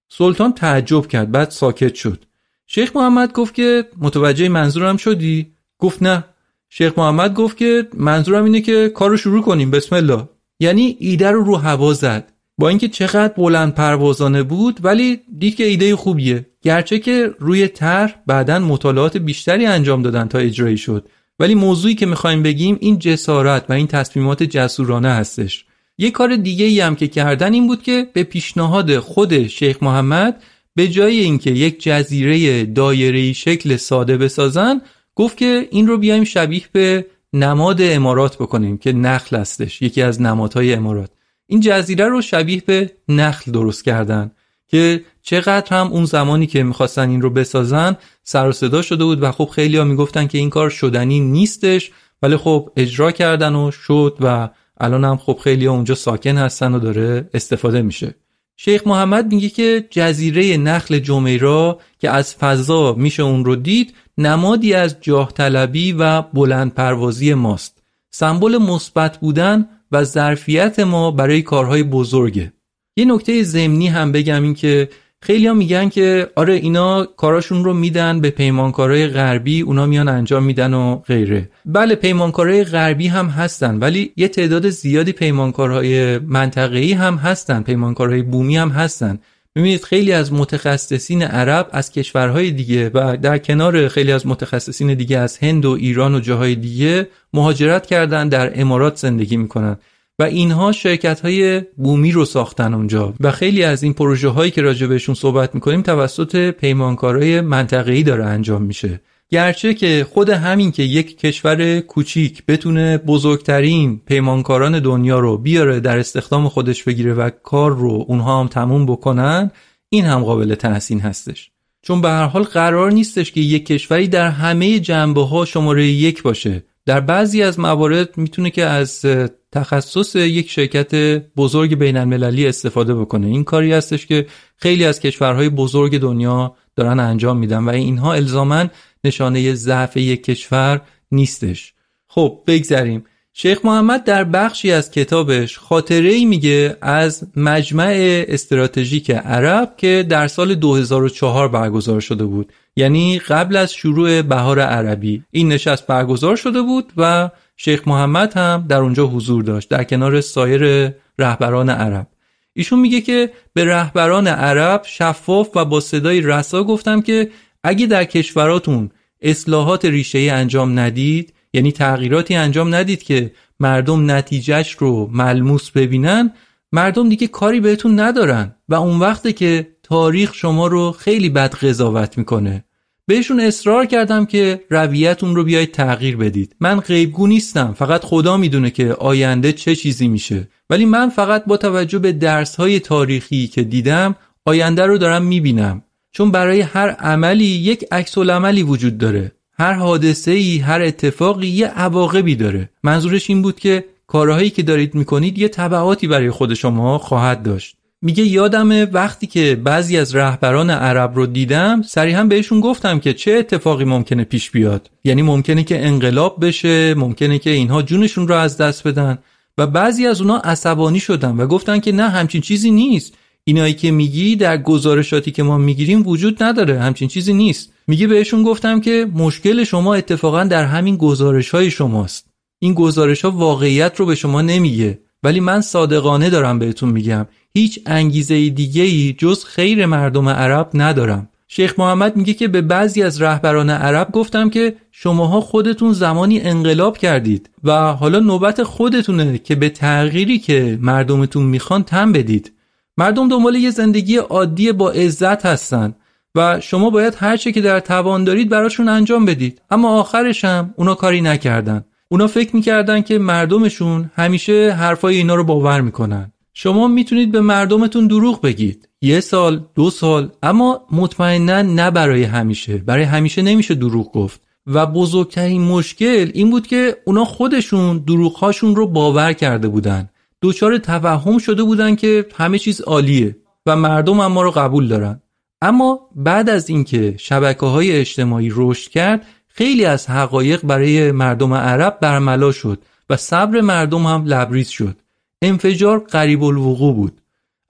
سلطان تعجب کرد بعد ساکت شد. شیخ محمد گفت که متوجه منظورم شدی؟ گفت نه. شیخ محمد گفت که منظورم اینه که کارو شروع کنیم بسم الله. یعنی ایده رو رو هوا زد. با اینکه چقدر بلند پروازانه بود ولی دید که ایده خوبیه. گرچه که روی طرح بعدا مطالعات بیشتری انجام دادن تا اجرایی شد. ولی موضوعی که می‌خوایم بگیم این جسارت و این تصمیمات جسورانه هستش. یه کار دیگه ای هم که کردن این بود که به پیشنهاد خود شیخ محمد به جای اینکه یک جزیره دایره‌ای شکل ساده بسازن گفت که این رو بیایم شبیه به نماد امارات بکنیم که نخل هستش یکی از نمادهای امارات. این جزیره رو شبیه به نخل درست کردن که چقدر هم اون زمانی که می‌خواستن این رو بسازن سر و صدا شده بود و خب خیلی ها می‌گفتن که این کار شدنی نیستش ولی خب اجرا کردن و شد و الان هم خب خیلی اونجا ساکن هستن و داره استفاده میشه. شیخ محمد میگه که جزیره نخل جمیرا که از فضا میشه اون رو دید نمادی از جاه طلبی و بلند پروازی ماست. سمبل مثبت بودن و ظرفیت ما برای کارهای بزرگه. یه نکته ضمنی هم بگم این که خیلی میگن که آره اینا کاراشون رو میدن به پیمانکارای غربی اونا میان انجام میدن و غیره. بله پیمانکارای غربی هم هستن ولی یه تعداد زیادی پیمانکارهای منطقه‌ای هم هستن پیمانکارهای بومی هم هستن. می‌بینید خیلی از متخصصین عرب از کشورهای دیگه و در کنار خیلی از متخصصین دیگه از هند و ایران و جاهای دیگه مهاجرت کردن در امارات زندگی می‌کنن. و اینها شرکت های بومی رو ساختن اونجا. و خیلی از این پروژه هایی که راجع بهشون صحبت می‌کنیم توسط پیمانکارای منطقه‌ای داره انجام میشه. گرچه که خود همین که یک کشور کوچیک بتونه بزرگترین پیمانکاران دنیا رو بیاره در استخدام خودش بگیره و کار رو اونها هم تموم بکنن این هم قابل تحسین هستش. چون به هر حال قرار نیستش که یک کشوری در همه جنبه ها شماره یک باشه. در بعضی از موارد می‌تونه که از تخصص یک شرکت بزرگ بین المللی استفاده بکنه. این کاری هستش که خیلی از کشورهای بزرگ دنیا دارن انجام میدن و اینها الزاما نشانه ضعف یک کشور نیستش. خب بگذریم. شیخ محمد در بخشی از کتابش خاطره ای میگه از مجمع استراتژیک عرب که در سال 2004 برگزار شده بود. یعنی قبل از شروع بهار عربی. این نشست برگزار شده بود و شیخ محمد هم در اونجا حضور داشت در کنار سایر رهبران عرب. ایشون میگه که به رهبران عرب شفاف و با صدای رسا گفتم که اگه در کشوراتون اصلاحات ریشه انجام ندید یعنی تغییراتی انجام ندید که مردم نتیجهش رو ملموس ببینن مردم دیگه کاری بهتون ندارن و اون وقته که تاریخ شما رو خیلی بد قضاوت می‌کنه. بهشون اصرار کردم که رویتون رو بیاید تغییر بدید. من غیبگو نیستم فقط خدا می‌دونه که آینده چه چیزی میشه. ولی من فقط با توجه به درس های تاریخی که دیدم آینده رو دارم می‌بینم. چون برای هر عملی یک عکس عملی وجود داره. هر حادثه ای هر اتفاقی یه عواقبی داره. منظورش این بود که کارهایی که دارید می‌کنید یه تبعاتی برای خود شما خواهد داشت. میگه یادم وقتی که بعضی از رهبران عرب رو دیدم صریحا بهشون گفتم که چه اتفاقی ممکنه پیش بیاد. یعنی ممکنه که انقلاب بشه ممکنه که اینها جونشون رو از دست بدن. و بعضی از اونا عصبانی شدن و گفتن که نه همچین چیزی نیست. اینایی که میگی در گزارشاتی که ما می‌گیریم وجود نداره همچین چیزی نیست. میگه بهشون گفتم که مشکل شما اتفاقا در همین گزارش های شماست. این گزارش ها واقعیت رو به شما نمیگه. ولی من صادقانه دارم بهتون میگم. هیچ انگیزه دیگه ای جز خیر مردم عرب ندارم. شیخ محمد میگه که به بعضی از رهبران عرب گفتم که شماها خودتون زمانی انقلاب کردید و حالا نوبت خودتونه که به تغییری که مردمتون می‌خوان تم بدید. مردم دنبال یه زندگی عادی با عزت هستن و شما باید هر چه که در توان دارید براشون انجام بدید. اما آخرش هم اونا کاری نکردن. اونا فکر می‌کردن که مردمشون همیشه حرفای اینا رو باور می‌کنن. شما می‌تونید به مردمتون دروغ بگید. یه سال دو سال اما مطمئنا نه برای همیشه. برای همیشه نمیشه دروغ گفت. و بزرگترین مشکل این بود که اونا خودشون دروغهاشون رو باور کرده بودن. دچار توهم شده بودن که همه چیز عالیه و مردم هم ما رو قبول دارن. اما بعد از اینکه شبکه های اجتماعی رشد کرد خیلی از حقایق برای مردم عرب برملا شد و صبر مردم هم لبریز شد. انفجار قریب الوقوع بود.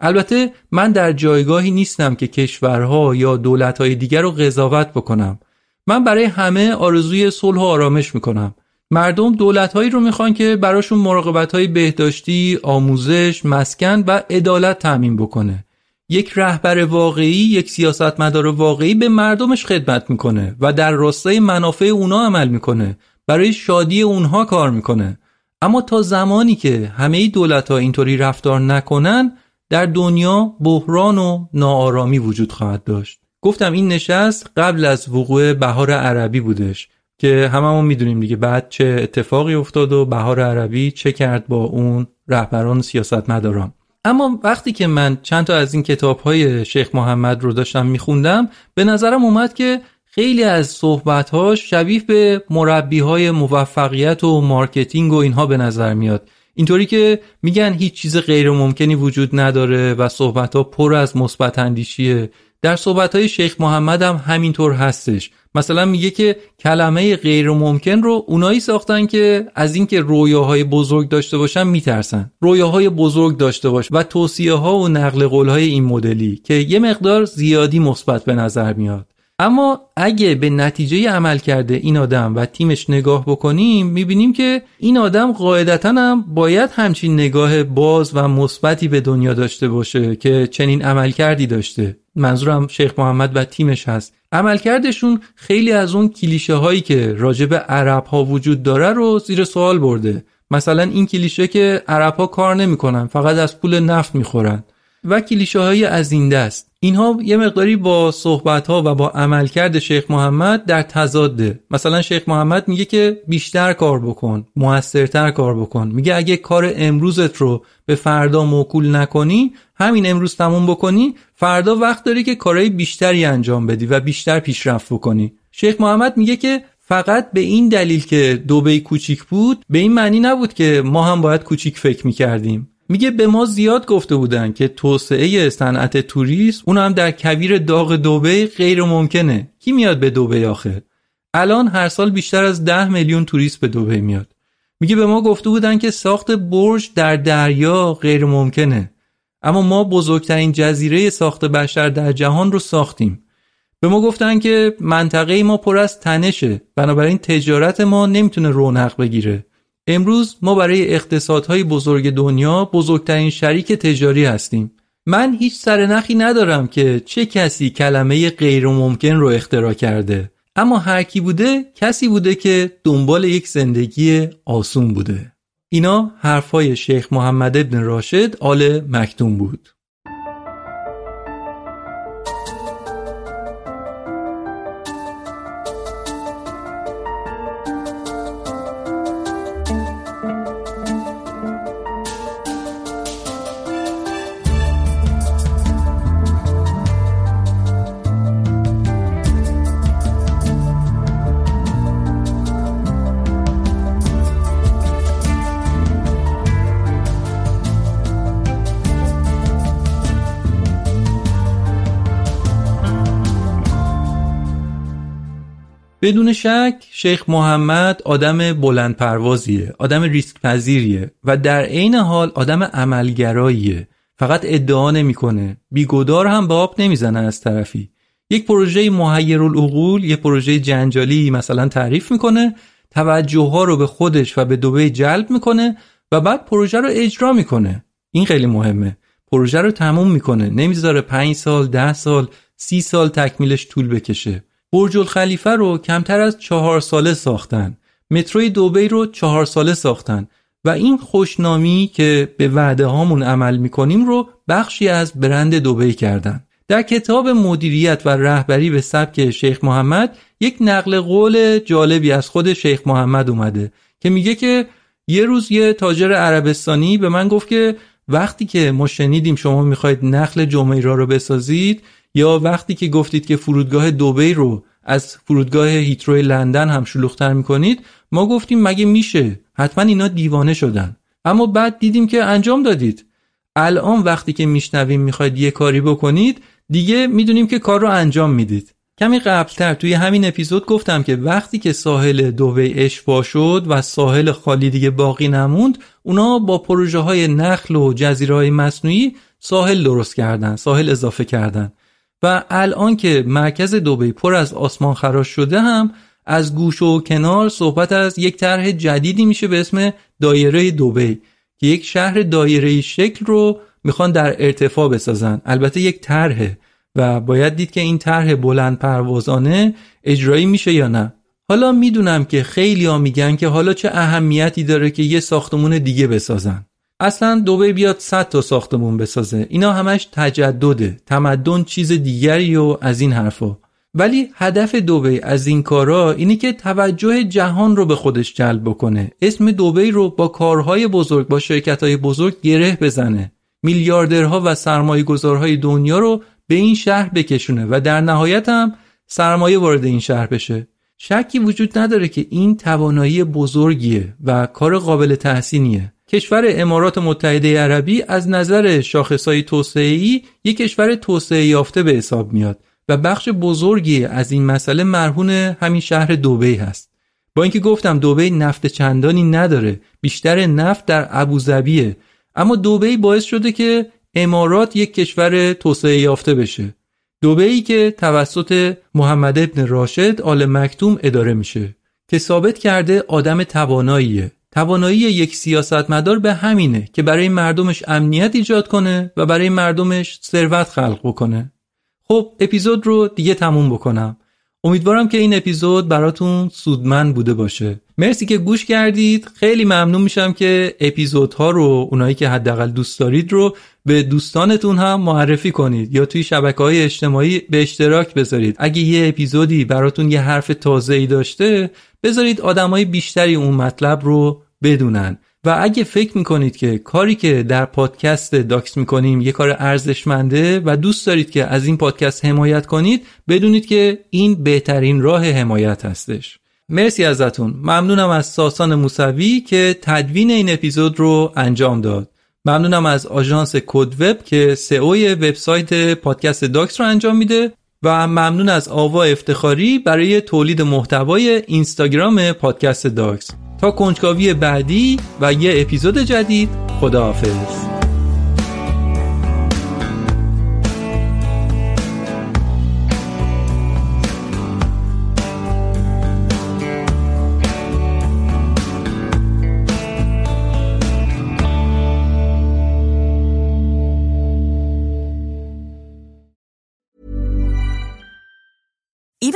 البته من در جایگاهی نیستم که کشورها یا دولتهای دیگر رو قضاوت بکنم. من برای همه آرزوی صلح و آرامش می‌کنم. مردم دولتهایی رو می‌خوان که براشون مراقبت های بهداشتی، آموزش، مسکن و عدالت تأمین بکنه. یک رهبر واقعی یک سیاستمدار واقعی به مردمش خدمت می‌کنه و در راستای منافع اونا عمل می‌کنه. برای شادی اونها کار می‌کنه. اما تا زمانی که همه دولت ها اینطوری رفتار نکنن در دنیا بحران و ناآرامی وجود خواهد داشت. گفتم این نشست قبل از وقوع بهار عربی بودش که هممون می‌دونیم دیگه بعد چه اتفاقی افتاد و بهار عربی چه کرد با اون رهبران سیاست مداران اما وقتی که من چند تا از این کتاب های شیخ محمد رو داشتم میخوندم به نظرم اومد که خیلی از صحبتهاش شبیه به مربی های موفقیت و marketing و اینها به نظر میاد. اینطوری که میگن هیچ چیز غیر ممکنی وجود نداره و صحبت ها پر از مثبت اندیشیه. در صحبت های شیخ محمد هم همینطور هستش. مثلا میگه که کلمه غیر ممکن رو اونایی ساختن که از اینکه رویاهای بزرگ داشته باشن میترسن. رویاهای بزرگ داشته باش و توصیه ها و نقل قول های این مدلی که یه مقدار زیادی مثبت به نظر میاد. اما اگه به نتیجه عمل کرده این آدم و تیمش نگاه بکنیم می‌بینیم که این آدم قاعدتا هم باید همچین نگاه باز و مثبتی به دنیا داشته باشه که چنین عمل کردی داشته. منظورم شیخ محمد و تیمش هست. عملکردشون خیلی از اون کلیشه هایی که راجب عرب ها وجود داره رو زیر سوال برده. مثلا این کلیشه که عرب ها کار نمی‌کنن فقط از پول نفت می‌خورن. و کلیشه های از این دست. اینها یه مقداری با صحبت ها و با عملکرد شیخ محمد در تضاده مثلا شیخ محمد میگه که بیشتر کار بکن موثرتر کار بکن. میگه اگه کار امروزت رو به فردا موکول نکنی همین امروز تموم بکنی فردا وقت داری که کارهای بیشتری انجام بدی و بیشتر پیشرفت بکنی. شیخ محمد میگه که فقط به این دلیل که دوبه کوچیک بود به این معنی نبود که ما هم باید کوچیک فکر می‌کردیم. میگه به ما زیاد گفته بودن که توسعه صنعت توریسم اون هم در کویر داغ دوبه غیر ممکنه. کی میاد به دوبه آخه؟ الان هر سال بیشتر از ده میلیون توریست به دوبه میاد. میگه به ما گفته بودن که ساخت برج در دریا غیر ممکنه. اما ما بزرگترین جزیره ساخت بشر در جهان رو ساختیم. به ما گفتن که منطقه ما پر از تنشه. بنابراین تجارت ما نمی‌تونه رونق بگیره. امروز ما برای اقتصادهای بزرگ دنیا بزرگترین شریک تجاری هستیم. من هیچ سرنخی ندارم که چه کسی کلمه غیر ممکن رو اختراع کرده. اما هر کی بوده کسی بوده که دنبال یک زندگی آسون بوده. اینا حرفای شیخ محمد ابن راشد آل مکتوم بود. بدون شک شیخ محمد آدم بلند پروازیه آدم ریسک پذیریه و در عین حال آدم عملگراییه. فقط ادعا نمی‌کنه. بیگدار هم به آب نمی‌زنه از طرفی. یک پروژه محیر العقول یه پروژه جنجالی مثلا تعریف می‌کنه توجه ها رو به خودش و به دوبه جلب می‌کنه و بعد پروژه رو اجرا می‌کنه. این خیلی مهمه. پروژه رو تموم می‌کنه. نمی‌ذاره 5 سال ده سال سی سال تکمیلش طول بکشه. برج الخلیفه رو کمتر از چهار ساله ساختن. متروی دوبی رو چهار ساله ساختن. و این خوشنامی که به وعده هامون عمل می‌کنیم رو بخشی از برند دوبی کردن. در کتاب مدیریت و رهبری به سبک شیخ محمد یک نقل قول جالبی از خود شیخ محمد اومده که میگه که یه روز یه تاجر عربستانی به من گفت که وقتی که ما شنیدیم شما می‌خواید نخل جمیرا رو بسازید یا وقتی که گفتید که فرودگاه دوبی رو از فرودگاه هیتروی لندن هم شلوغتر می‌کنید ما گفتیم مگه میشه؟ حتما اینا دیوانه شدن. اما بعد دیدیم که انجام دادید. الان وقتی که میشنویم می‌خواید یه کاری بکنید دیگه می‌دونیم که کار رو انجام می‌دید. کمی قبلتر توی همین اپیزود گفتم که وقتی که ساحل دوبی اشبا شد و ساحل خالی دیگه باقی نموند اونا با پروژه های نخل و جزیره های مصنوعی ساحل درست کردن ساحل اضافه کردن. و الان که مرکز دوبی پر از آسمان خراش شده هم از گوش و کنار صحبت از یک طرح جدیدی میشه به اسم دایره دوبی که یک شهر دایره شکل رو می‌خوان در ارتفاع بسازن. البته یک طرحه و باید دید که این طرح بلند پروازانه اجرایی میشه یا نه. حالا می‌دونم که خیلی ها میگن که حالا چه اهمیتی داره که یه ساختمون دیگه بسازن. اصلا دوبه بیاد 100 تا ساختمون بسازه. اینا همش تجدده. تمدن چیز دیگری و از این حرفا. ولی هدف دوبی از این کارا اینه که توجه جهان رو به خودش جلب بکنه. اسم دوبی رو با کارهای بزرگ با شرکتهای بزرگ گره بزنه. میلیاردرها و سرمایه گذارهای دنیا رو به این شهر بکشونه و در نهایت هم سرمایه وارد این شهر بشه. شکی وجود نداره که این توانایی بزرگیه و کار قابل تحسینیه. کشور امارات متحده عربی از نظر شاخصهای توسعه‌ای یک کشور توسعه یافته به حساب میاد و بخش بزرگی از این مسئله مرهون همین شهر دوبی هست. با اینکه گفتم دوبی نفت چندانی نداره بیشتر نفت در ابوظبیه اما دوبی باعث شده که امارات یک کشور توسعه یافته بشه. دوبهی که توسط محمد ابن راشد آل مکتوم اداره میشه که ثابت کرده آدم تواناییه. توانایی یک سیاستمدار به همینه که برای مردمش امنیت ایجاد کنه و برای مردمش ثروت خلق بکنه. خب اپیزود رو دیگه تموم بکنم. امیدوارم که این اپیزود براتون سودمند بوده باشه. مرسی که گوش کردید. خیلی ممنون میشم که اپیزودها رو اونایی که حداقل دوست دارید رو به دوستانتون هم معرفی کنید یا توی شبکه های اجتماعی به اشتراک بذارید. اگه یه اپیزودی براتون یه حرف تازه ای داشته بذارید آدمای بیشتری اون مطلب رو بدونن. و اگه فکر می‌کنید که کاری که در پادکست داکس می‌کنیم یه کار ارزشمنده و دوست دارید که از این پادکست حمایت کنید بدونید که این بهترین راه حمایت هستش. مرسی ازتون. ممنونم از ساسان موسوی که تدوین این اپیزود رو انجام داد. ممنونم از آژانس کد وب که SEO وبسایت پادکست داکس رو انجام میده و ممنون از آوا افتخاری برای تولید محتوای اینستاگرام پادکست داکس. تا کنجکاوی بعدی و یه اپیزود جدید خداحافظ.